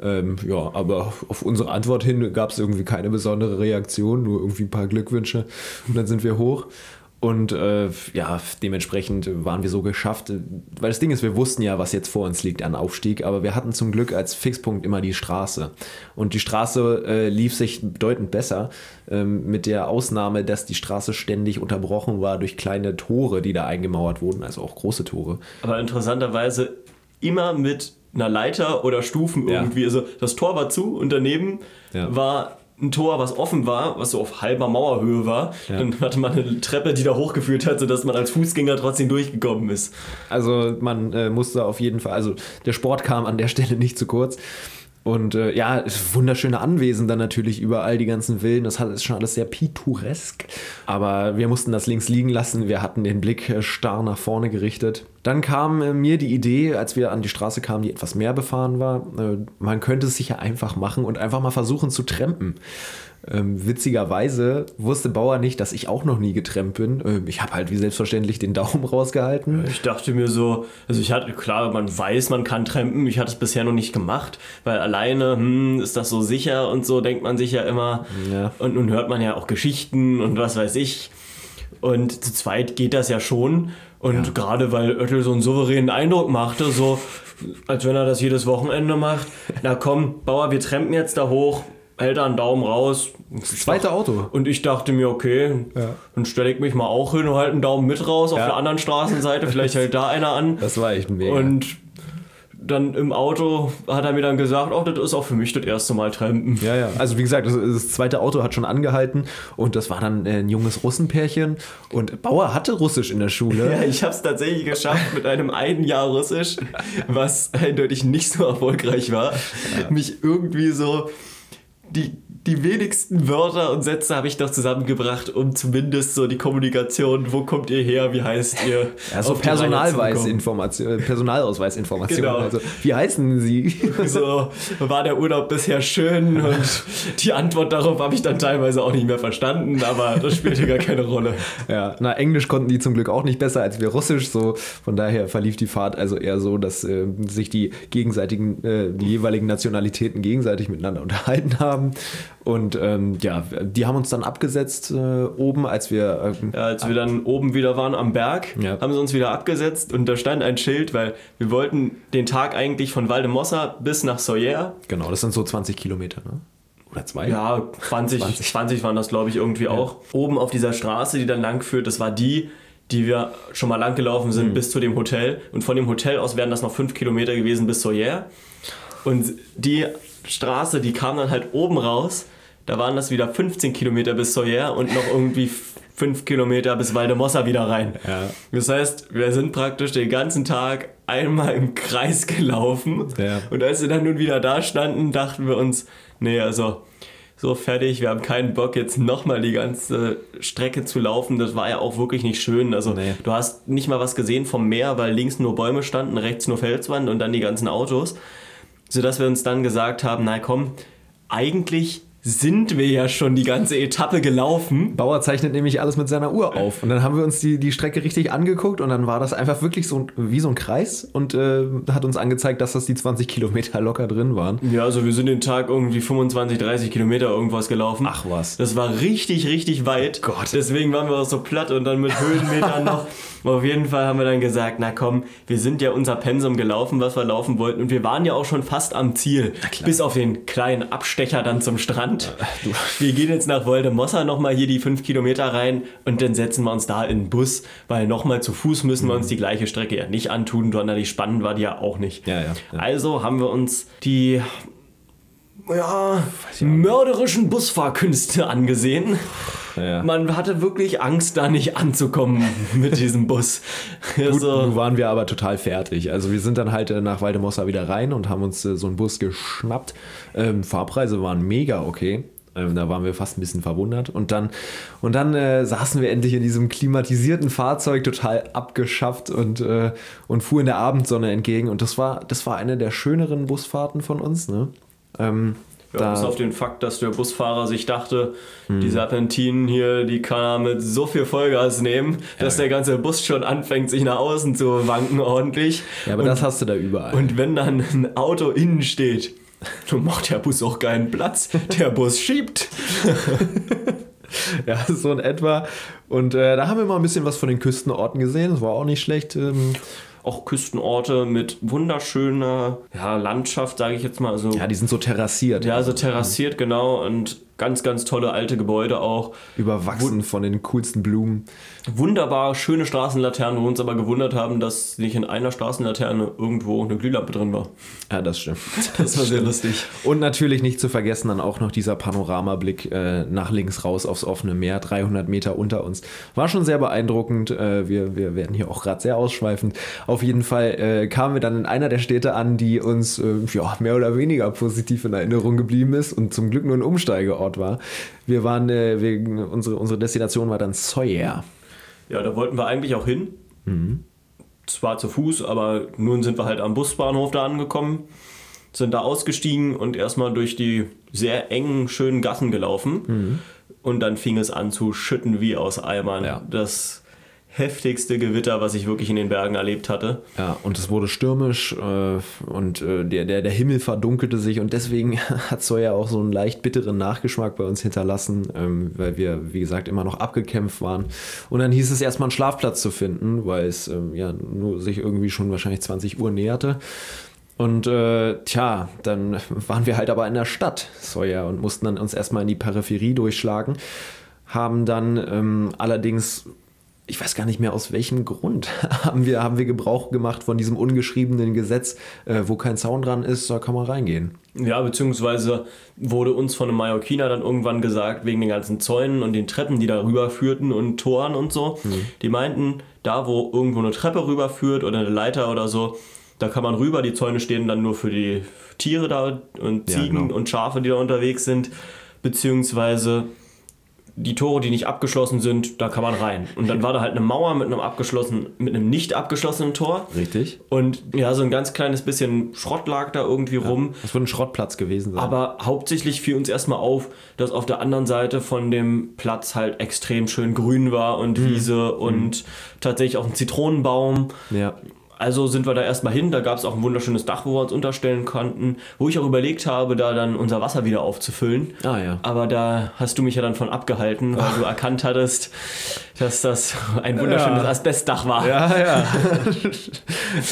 Ähm, ja, aber auf unsere Antwort hin gab es irgendwie keine besondere Reaktion, nur irgendwie ein paar Glückwünsche und dann sind wir hoch. Und äh, ja, dementsprechend waren wir so geschafft, weil das Ding ist, wir wussten ja, was jetzt vor uns liegt an Aufstieg, aber wir hatten zum Glück als Fixpunkt immer die Straße. Und die Straße äh, lief sich bedeutend besser, ähm, mit der Ausnahme, dass die Straße ständig unterbrochen war durch kleine Tore, die da eingemauert wurden, also auch große Tore. Aber interessanterweise immer mit einer Leiter oder Stufen Ja. irgendwie. Also das Tor war zu und daneben Ja. war ein Tor, was offen war, was so auf halber Mauerhöhe war. Ja. Dann hatte man eine Treppe, die da hochgeführt hat, sodass man als Fußgänger trotzdem durchgekommen ist. Also man äh, musste auf jeden Fall, also der Sport kam an der Stelle nicht zu kurz. Und äh, ja, wunderschöne Anwesen dann natürlich überall, die ganzen Villen. Das ist schon alles sehr pittoresk. Aber wir mussten das links liegen lassen. Wir hatten den Blick äh, starr nach vorne gerichtet. Dann kam äh, mir die Idee, als wir an die Straße kamen, die etwas mehr befahren war, äh, man könnte es sich ja einfach machen und einfach mal versuchen zu trampen. Ähm, witzigerweise wusste Bauer nicht, dass ich auch noch nie getrampt bin. Ähm, ich habe halt wie selbstverständlich den Daumen (laughs) rausgehalten. Ich dachte mir so, also ich hatte, klar, man weiß, man kann trampen, ich hatte es bisher noch nicht gemacht, weil alleine, hm, ist das so sicher und so, denkt man sich ja immer. Ja. Und nun hört man ja auch Geschichten und was weiß ich. Und zu zweit geht das ja schon. Und gerade weil Oettel so einen souveränen Eindruck machte, so als wenn er das jedes Wochenende macht. Na komm, Bauer, wir trampen jetzt da hoch, hält da einen Daumen raus. Zweite Auto. Und ich dachte mir, okay, dann stelle ich mich mal auch hin und halte einen Daumen mit raus auf Ja. der anderen Straßenseite. Vielleicht (laughs) hält da einer an. Das war echt mega. Und dann im Auto hat er mir dann gesagt, oh, das ist auch für mich das erste Mal Trampen. ja, ja. Also wie gesagt, das, das zweite Auto hat schon angehalten und das war dann äh, ein junges Russenpärchen und Bauer hatte Russisch in der Schule. (laughs) Ja, ich habe es tatsächlich geschafft mit einem einen Jahr Russisch, was eindeutig nicht so erfolgreich war, mich irgendwie so die, die wenigsten Wörter und Sätze habe ich noch zusammengebracht, um zumindest so die Kommunikation, wo kommt ihr her, wie heißt ihr, (laughs) Ja, so auf die Reihe zu bekommen. Personalweisinformation, Personalausweisinformation. Genau. Also, wie heißen Sie? (laughs) So, war der Urlaub bisher schön und die Antwort darauf habe ich dann teilweise auch nicht mehr verstanden, aber das spielte gar keine Rolle. (laughs) ja, na, Englisch konnten die zum Glück auch nicht besser als wir Russisch. So, von daher verlief die Fahrt also eher so, dass äh, sich die gegenseitigen, äh, die jeweiligen Nationalitäten gegenseitig miteinander unterhalten haben. Und ähm, ja, die haben uns dann abgesetzt äh, oben, als wir. ähm, Ja, als wir dann oben wieder waren am Berg, Ja. haben sie uns wieder abgesetzt und da stand ein Schild, weil wir wollten den Tag eigentlich von Valdemossa bis nach Soyer. genau, das sind so 20 Kilometer, ne? Oder zwei? Ja, 20, 20. 20. waren das, glaube ich, irgendwie auch. Oben auf dieser Straße, die dann lang führt, das war die, die wir schon mal lang gelaufen sind bis zu dem Hotel. Und von dem Hotel aus wären das noch 5 Kilometer gewesen bis Soyer. Und die Straße, die kam dann halt oben raus. Da waren das wieder 15 Kilometer bis Soyer und noch irgendwie 5 Kilometer bis Valdemossa wieder rein. Ja. Das heißt, wir sind praktisch den ganzen Tag einmal im Kreis gelaufen. Ja. Und als wir dann nun wieder da standen, dachten wir uns, nee, also so fertig, wir haben keinen Bock jetzt nochmal die ganze Strecke zu laufen. Das war ja auch wirklich nicht schön. Also Nee. du hast nicht mal was gesehen vom Meer, weil links nur Bäume standen, rechts nur Felswand und dann die ganzen Autos. Sodass wir uns dann gesagt haben, na komm, eigentlich sind wir ja schon die ganze Etappe gelaufen. Bauer zeichnet nämlich alles mit seiner Uhr auf. Und dann haben wir uns die, die Strecke richtig angeguckt und dann war das einfach wirklich so wie so ein Kreis und äh, hat uns angezeigt, dass das die 20 Kilometer locker drin waren. Ja, also wir sind den Tag irgendwie 25, 30 Kilometer irgendwas gelaufen. Ach was. Das war richtig, richtig weit. Gott. Deswegen waren wir auch so platt und dann mit Höhenmetern noch. (laughs) Auf jeden Fall haben wir dann gesagt, na komm, wir sind ja unser Pensum gelaufen, was wir laufen wollten. Und wir waren ja auch schon fast am Ziel. Bis auf den kleinen Abstecher dann zum Strand. Wir gehen jetzt nach Woldemossa nochmal hier die 5 Kilometer rein und dann setzen wir uns da in den Bus, weil nochmal zu Fuß müssen wir uns die gleiche Strecke ja nicht antun. Sonderlich spannend war die ja auch nicht. Ja, ja, ja. Also haben wir uns die ja, mörderischen Busfahrkünste angesehen Ja. Man hatte wirklich Angst, da nicht anzukommen (laughs) mit diesem Bus. Gut, Also, nun waren wir aber total fertig. Also wir sind dann halt äh, nach Waldemossa wieder rein und haben uns äh, so einen Bus geschnappt. Ähm, Fahrpreise waren mega okay. Ähm, da waren wir fast ein bisschen verwundert. Und dann, und dann äh, saßen wir endlich in diesem klimatisierten Fahrzeug, total abgeschafft und, äh, und fuhren der Abendsonne entgegen. Und das war, das war eine der schöneren Busfahrten von uns. Ne? Ähm, ja, bis auf den Fakt, dass der Busfahrer sich dachte, Hm. die Serpentinen hier, die kann er mit so viel Vollgas nehmen, dass Ja. der ganze Bus schon anfängt, sich nach außen zu wanken ordentlich. ja, aber und, das hast du da überall. und wenn dann ein Auto innen steht, dann macht der Bus auch keinen Platz. Der Bus schiebt. (laughs) Ja, so in etwa. Und äh, da haben wir mal ein bisschen was von den Küstenorten gesehen. Das war auch nicht schlecht. Ähm, Auch Küstenorte mit wunderschöner ja, Landschaft, sage ich jetzt mal. Also, ja, die sind so terrassiert. ja, so terrassiert, genau. Und ganz, ganz tolle alte Gebäude auch. Überwachsen von den coolsten Blumen. Wunderbar schöne Straßenlaternen, wo wir uns aber gewundert haben, dass nicht in einer Straßenlaterne irgendwo eine Glühlampe drin war. Ja, das stimmt. Das war sehr lustig. Und natürlich nicht zu vergessen dann auch noch dieser Panoramablick äh, nach links raus aufs offene Meer, 300 Meter unter uns. War schon sehr beeindruckend. Äh, wir, wir werden hier auch gerade sehr ausschweifend. Auf jeden Fall äh, kamen wir dann in einer der Städte an, die uns äh, ja, mehr oder weniger positiv in Erinnerung geblieben ist und zum Glück nur ein Umsteigeort war. Wir waren, äh, wir, unsere, unsere Destination war dann Sawyer. Ja, da wollten wir eigentlich auch hin. Zwar zu Fuß, aber nun sind wir halt am Busbahnhof da angekommen, sind da ausgestiegen und erstmal durch die sehr engen, schönen Gassen gelaufen. Und dann fing es an zu schütten wie aus Eimern. Ja. Das heftigste Gewitter, was ich wirklich in den Bergen erlebt hatte. Ja, und es wurde stürmisch äh, und äh, der, der, der Himmel verdunkelte sich und deswegen (laughs) hat Sawyer auch so einen leicht bitteren Nachgeschmack bei uns hinterlassen, ähm, weil wir, wie gesagt, immer noch abgekämpft waren. Und dann hieß es erstmal einen Schlafplatz zu finden, weil es ähm, ja nur sich irgendwie schon wahrscheinlich 20 Uhr näherte. Und äh, tja, dann (laughs) waren wir halt aber in der Stadt, Sawyer, und mussten dann uns erstmal in die Peripherie durchschlagen. Haben dann ähm, allerdings, ich weiß gar nicht mehr aus welchem Grund, (laughs) haben wir, haben wir Gebrauch gemacht von diesem ungeschriebenen Gesetz, äh, wo kein Zaun dran ist, da kann man reingehen. Ja, beziehungsweise wurde uns von einem Mallorquiner dann irgendwann gesagt, wegen den ganzen Zäunen und den Treppen, die da rüberführten und Toren und so, die meinten, da wo irgendwo eine Treppe rüberführt oder eine Leiter oder so, da kann man rüber, die Zäune stehen dann nur für die Tiere da und Ja, Ziegen genau. und Schafe, die da unterwegs sind, beziehungsweise die Tore, die nicht abgeschlossen sind, da kann man rein. Und dann war da halt eine Mauer mit einem abgeschlossenen, mit einem nicht abgeschlossenen Tor. Richtig? Und ja, so ein ganz kleines bisschen Schrott lag da irgendwie rum. Das wird ein Schrottplatz gewesen sein. Aber hauptsächlich fiel uns erstmal auf, dass auf der anderen Seite von dem Platz halt extrem schön grün war und Wiese und tatsächlich auch ein Zitronenbaum. ja. Also sind wir da erstmal hin, da gab es auch ein wunderschönes Dach, wo wir uns unterstellen konnten, wo ich auch überlegt habe, da dann unser Wasser wieder aufzufüllen. Ah ja. Aber da hast du mich ja dann von abgehalten, weil du (laughs) erkannt hattest, dass das ein wunderschönes Ja. Asbestdach war. Ja, ja.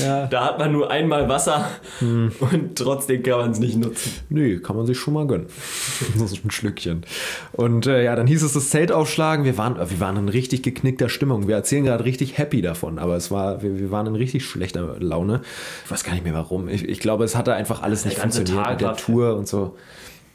(laughs) ja. Da hat man nur einmal Wasser und trotzdem kann man es nicht nutzen. Nö, kann man sich schon mal gönnen. (laughs) so ein Schlückchen. Und äh, ja, dann hieß es das Zelt aufschlagen. Wir waren, wir waren in richtig geknickter Stimmung. Wir erzählen gerade richtig happy davon, aber es war, wir, wir waren in richtig schlechter Laune. Ich weiß gar nicht mehr warum. Ich, ich glaube, es hatte einfach alles nicht funktioniert mit der Tour und so.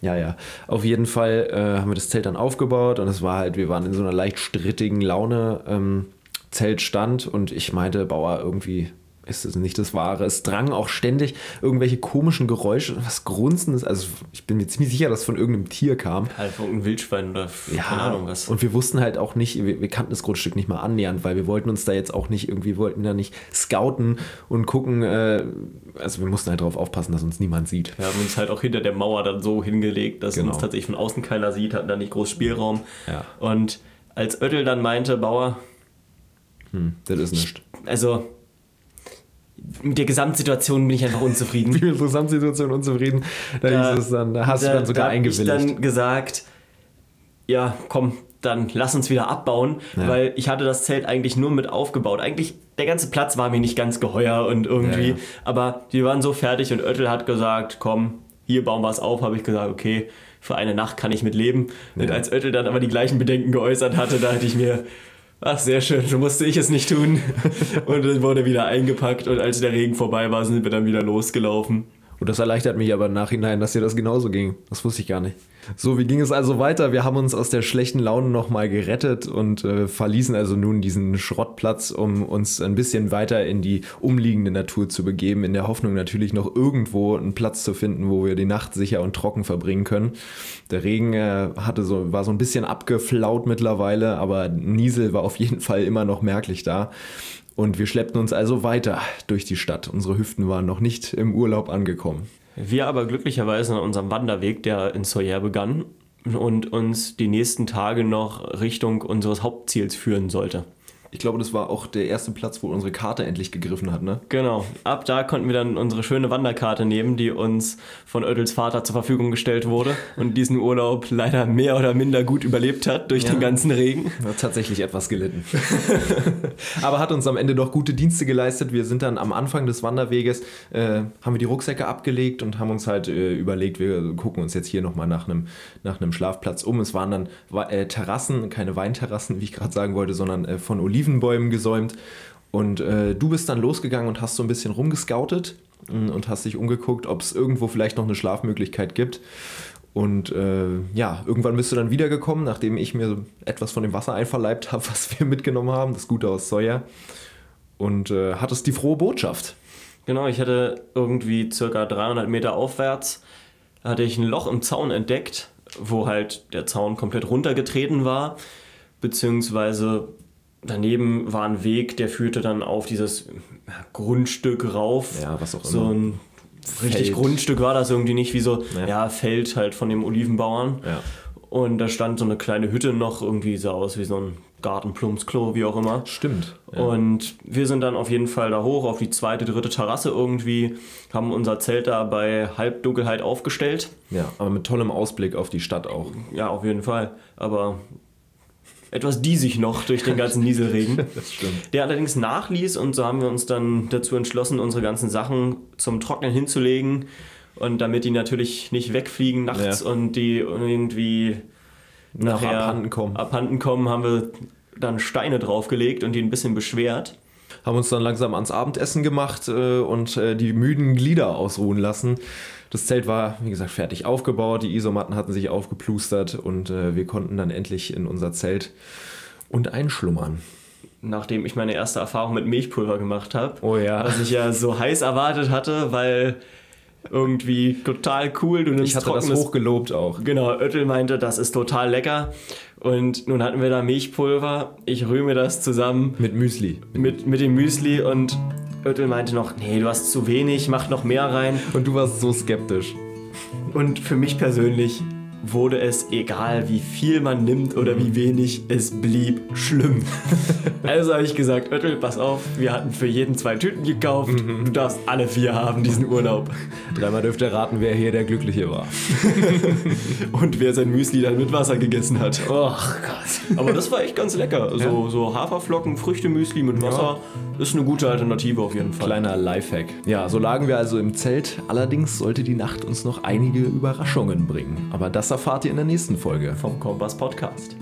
Ja, ja. Auf jeden Fall äh, haben wir das Zelt dann aufgebaut und es war halt, wir waren in so einer leicht strittigen Laune. Ähm, Zelt stand und ich meinte, Bauer, irgendwie ist es nicht das Wahre. Es drangen auch ständig irgendwelche komischen Geräusche, was Grunzendes. Also ich bin mir ziemlich sicher, dass es von irgendeinem Tier kam. Halt irgendein Wildschwein oder keine Ahnung was. Und wir wussten halt auch nicht, wir, wir kannten das Grundstück nicht mal annähernd, weil wir wollten uns da jetzt auch nicht irgendwie, wollten da nicht scouten und gucken. Äh, also wir mussten halt darauf aufpassen, dass uns niemand sieht. Wir haben uns halt auch hinter der Mauer dann so hingelegt, dass Genau. uns tatsächlich von außen keiner sieht, hatten da nicht groß Spielraum. Ja. Und als Oettel dann meinte, Bauer, Das ist nicht. also mit der Gesamtsituation bin ich einfach unzufrieden. (laughs) Wie interessante Situation unzufrieden. Da, Da- hieß es dann, da hast du dann sogar hab eingewilligt. Ich dann gesagt, ja, komm, dann lass uns wieder abbauen, Ja. weil ich hatte das Zelt eigentlich nur mit aufgebaut. Eigentlich, der ganze Platz war mir nicht ganz geheuer und irgendwie, Ja, ja. aber wir waren so fertig und Oettel hat gesagt, komm, hier bauen wir es auf, habe ich gesagt, okay, für eine Nacht kann ich mit leben. Und als Oettel dann aber die gleichen Bedenken geäußert hatte, da hatte ich mir, ach sehr schön, so musste ich es nicht tun. (laughs) und dann wurde wieder eingepackt und als der Regen vorbei war, sind wir dann wieder losgelaufen. Und das erleichtert mich aber im Nachhinein, dass dir das genauso ging. Das wusste ich gar nicht. So, wie ging es also weiter? Wir haben uns aus der schlechten Laune nochmal gerettet und äh, verließen also nun diesen Schrottplatz, um uns ein bisschen weiter in die umliegende Natur zu begeben, in der Hoffnung natürlich noch irgendwo einen Platz zu finden, wo wir die Nacht sicher und trocken verbringen können. Der Regen äh, hatte so, war so ein bisschen abgeflaut mittlerweile, aber Niesel war auf jeden Fall immer noch merklich da. Und wir schleppten uns also weiter durch die Stadt. Unsere Hüften waren noch nicht im Urlaub angekommen. Wir aber glücklicherweise an unserem Wanderweg, der in Sawyer begann und uns die nächsten Tage noch Richtung unseres Hauptziels führen sollte. Ich glaube, das war auch der erste Platz, wo unsere Karte endlich gegriffen hat, ne? Genau. Ab da konnten wir dann unsere schöne Wanderkarte nehmen, die uns von Ödels Vater zur Verfügung gestellt wurde und diesen Urlaub leider mehr oder minder gut überlebt hat durch Ja. den ganzen Regen. Hat tatsächlich etwas gelitten. (laughs) Aber hat uns am Ende doch gute Dienste geleistet. Wir sind dann am Anfang des Wanderweges, äh, haben wir die Rucksäcke abgelegt und haben uns halt äh, überlegt, wir gucken uns jetzt hier nochmal nach einem nach einem Schlafplatz um. Es waren dann äh, Terrassen, keine Weinterrassen, wie ich gerade sagen wollte, sondern äh, von Olivenbäumen gesäumt. Und äh, du bist dann losgegangen und hast so ein bisschen rumgescoutet mh, und hast dich umgeguckt, ob es irgendwo vielleicht noch eine Schlafmöglichkeit gibt. Und äh, ja, irgendwann bist du dann wiedergekommen, nachdem ich mir etwas von dem Wasser einverleibt habe, (laughs) was wir mitgenommen haben, das Gute aus Sawyer. Und äh, hattest die frohe Botschaft. Genau, ich hatte irgendwie circa 300 Meter aufwärts, hatte ich ein Loch im Zaun entdeckt, wo halt der Zaun komplett runtergetreten war, beziehungsweise daneben war ein Weg, der führte dann auf dieses Grundstück rauf. Ja, was auch So immer. ein richtig Feld. Grundstück war das irgendwie nicht, wie so, Ja. ja, Feld halt von dem Olivenbauern. Ja. Und da stand so eine kleine Hütte noch, irgendwie sah aus wie so ein Gartenplumpsklo, wie auch immer. Stimmt. Ja. Und wir sind dann auf jeden Fall da hoch auf die zweite, dritte Terrasse irgendwie, haben unser Zelt da bei Halbdunkelheit aufgestellt. ja, aber mit tollem Ausblick auf die Stadt auch. Ja, auf jeden Fall. Aber etwas diesig noch durch den ganzen Nieselregen. (laughs) Das stimmt. Der allerdings nachließ und so haben wir uns dann dazu entschlossen, unsere ganzen Sachen zum Trocknen hinzulegen. Und damit die natürlich nicht wegfliegen nachts Ja. und die irgendwie Noch abhanden kommen. abhanden kommen, haben wir dann Steine draufgelegt und die ein bisschen beschwert. Haben uns dann langsam ans Abendessen gemacht äh, und äh, die müden Glieder ausruhen lassen. Das Zelt war, wie gesagt, fertig aufgebaut, die Isomatten hatten sich aufgeplustert und äh, wir konnten dann endlich in unser Zelt und einschlummern. nachdem ich meine erste Erfahrung mit Milchpulver gemacht habe. Oh ja. Was ich ja so heiß erwartet hatte, weil irgendwie total cool. Du nimmst Ich hatte das trockenes- hochgelobt auch. Genau, Oettel meinte, das ist total lecker. Und nun hatten wir da Milchpulver. Ich rühme das zusammen Mit Müsli. mit, mit dem Müsli und Oettel meinte noch, nee, du hast zu wenig, mach noch mehr rein. Und du warst so skeptisch. Und für mich persönlich wurde es, egal wie viel man nimmt oder wie wenig, es blieb schlimm. (laughs) also habe ich gesagt, Oettel, pass auf, wir hatten für jeden zwei Tüten gekauft. Du darfst alle vier haben, diesen Urlaub. Dreimal dürft ihr raten, wer hier der Glückliche war. (laughs) Und wer sein Müsli dann mit Wasser gegessen hat. Oh Gott. Aber das war echt ganz lecker. So, so Haferflocken, Früchtemüsli mit Wasser ist eine gute Alternative auf jeden Fall. Kleiner Lifehack. Ja, so lagen wir also im Zelt. Allerdings sollte die Nacht uns noch einige Überraschungen bringen. Aber das was erfahrt ihr in der nächsten Folge vom Kompass Podcast.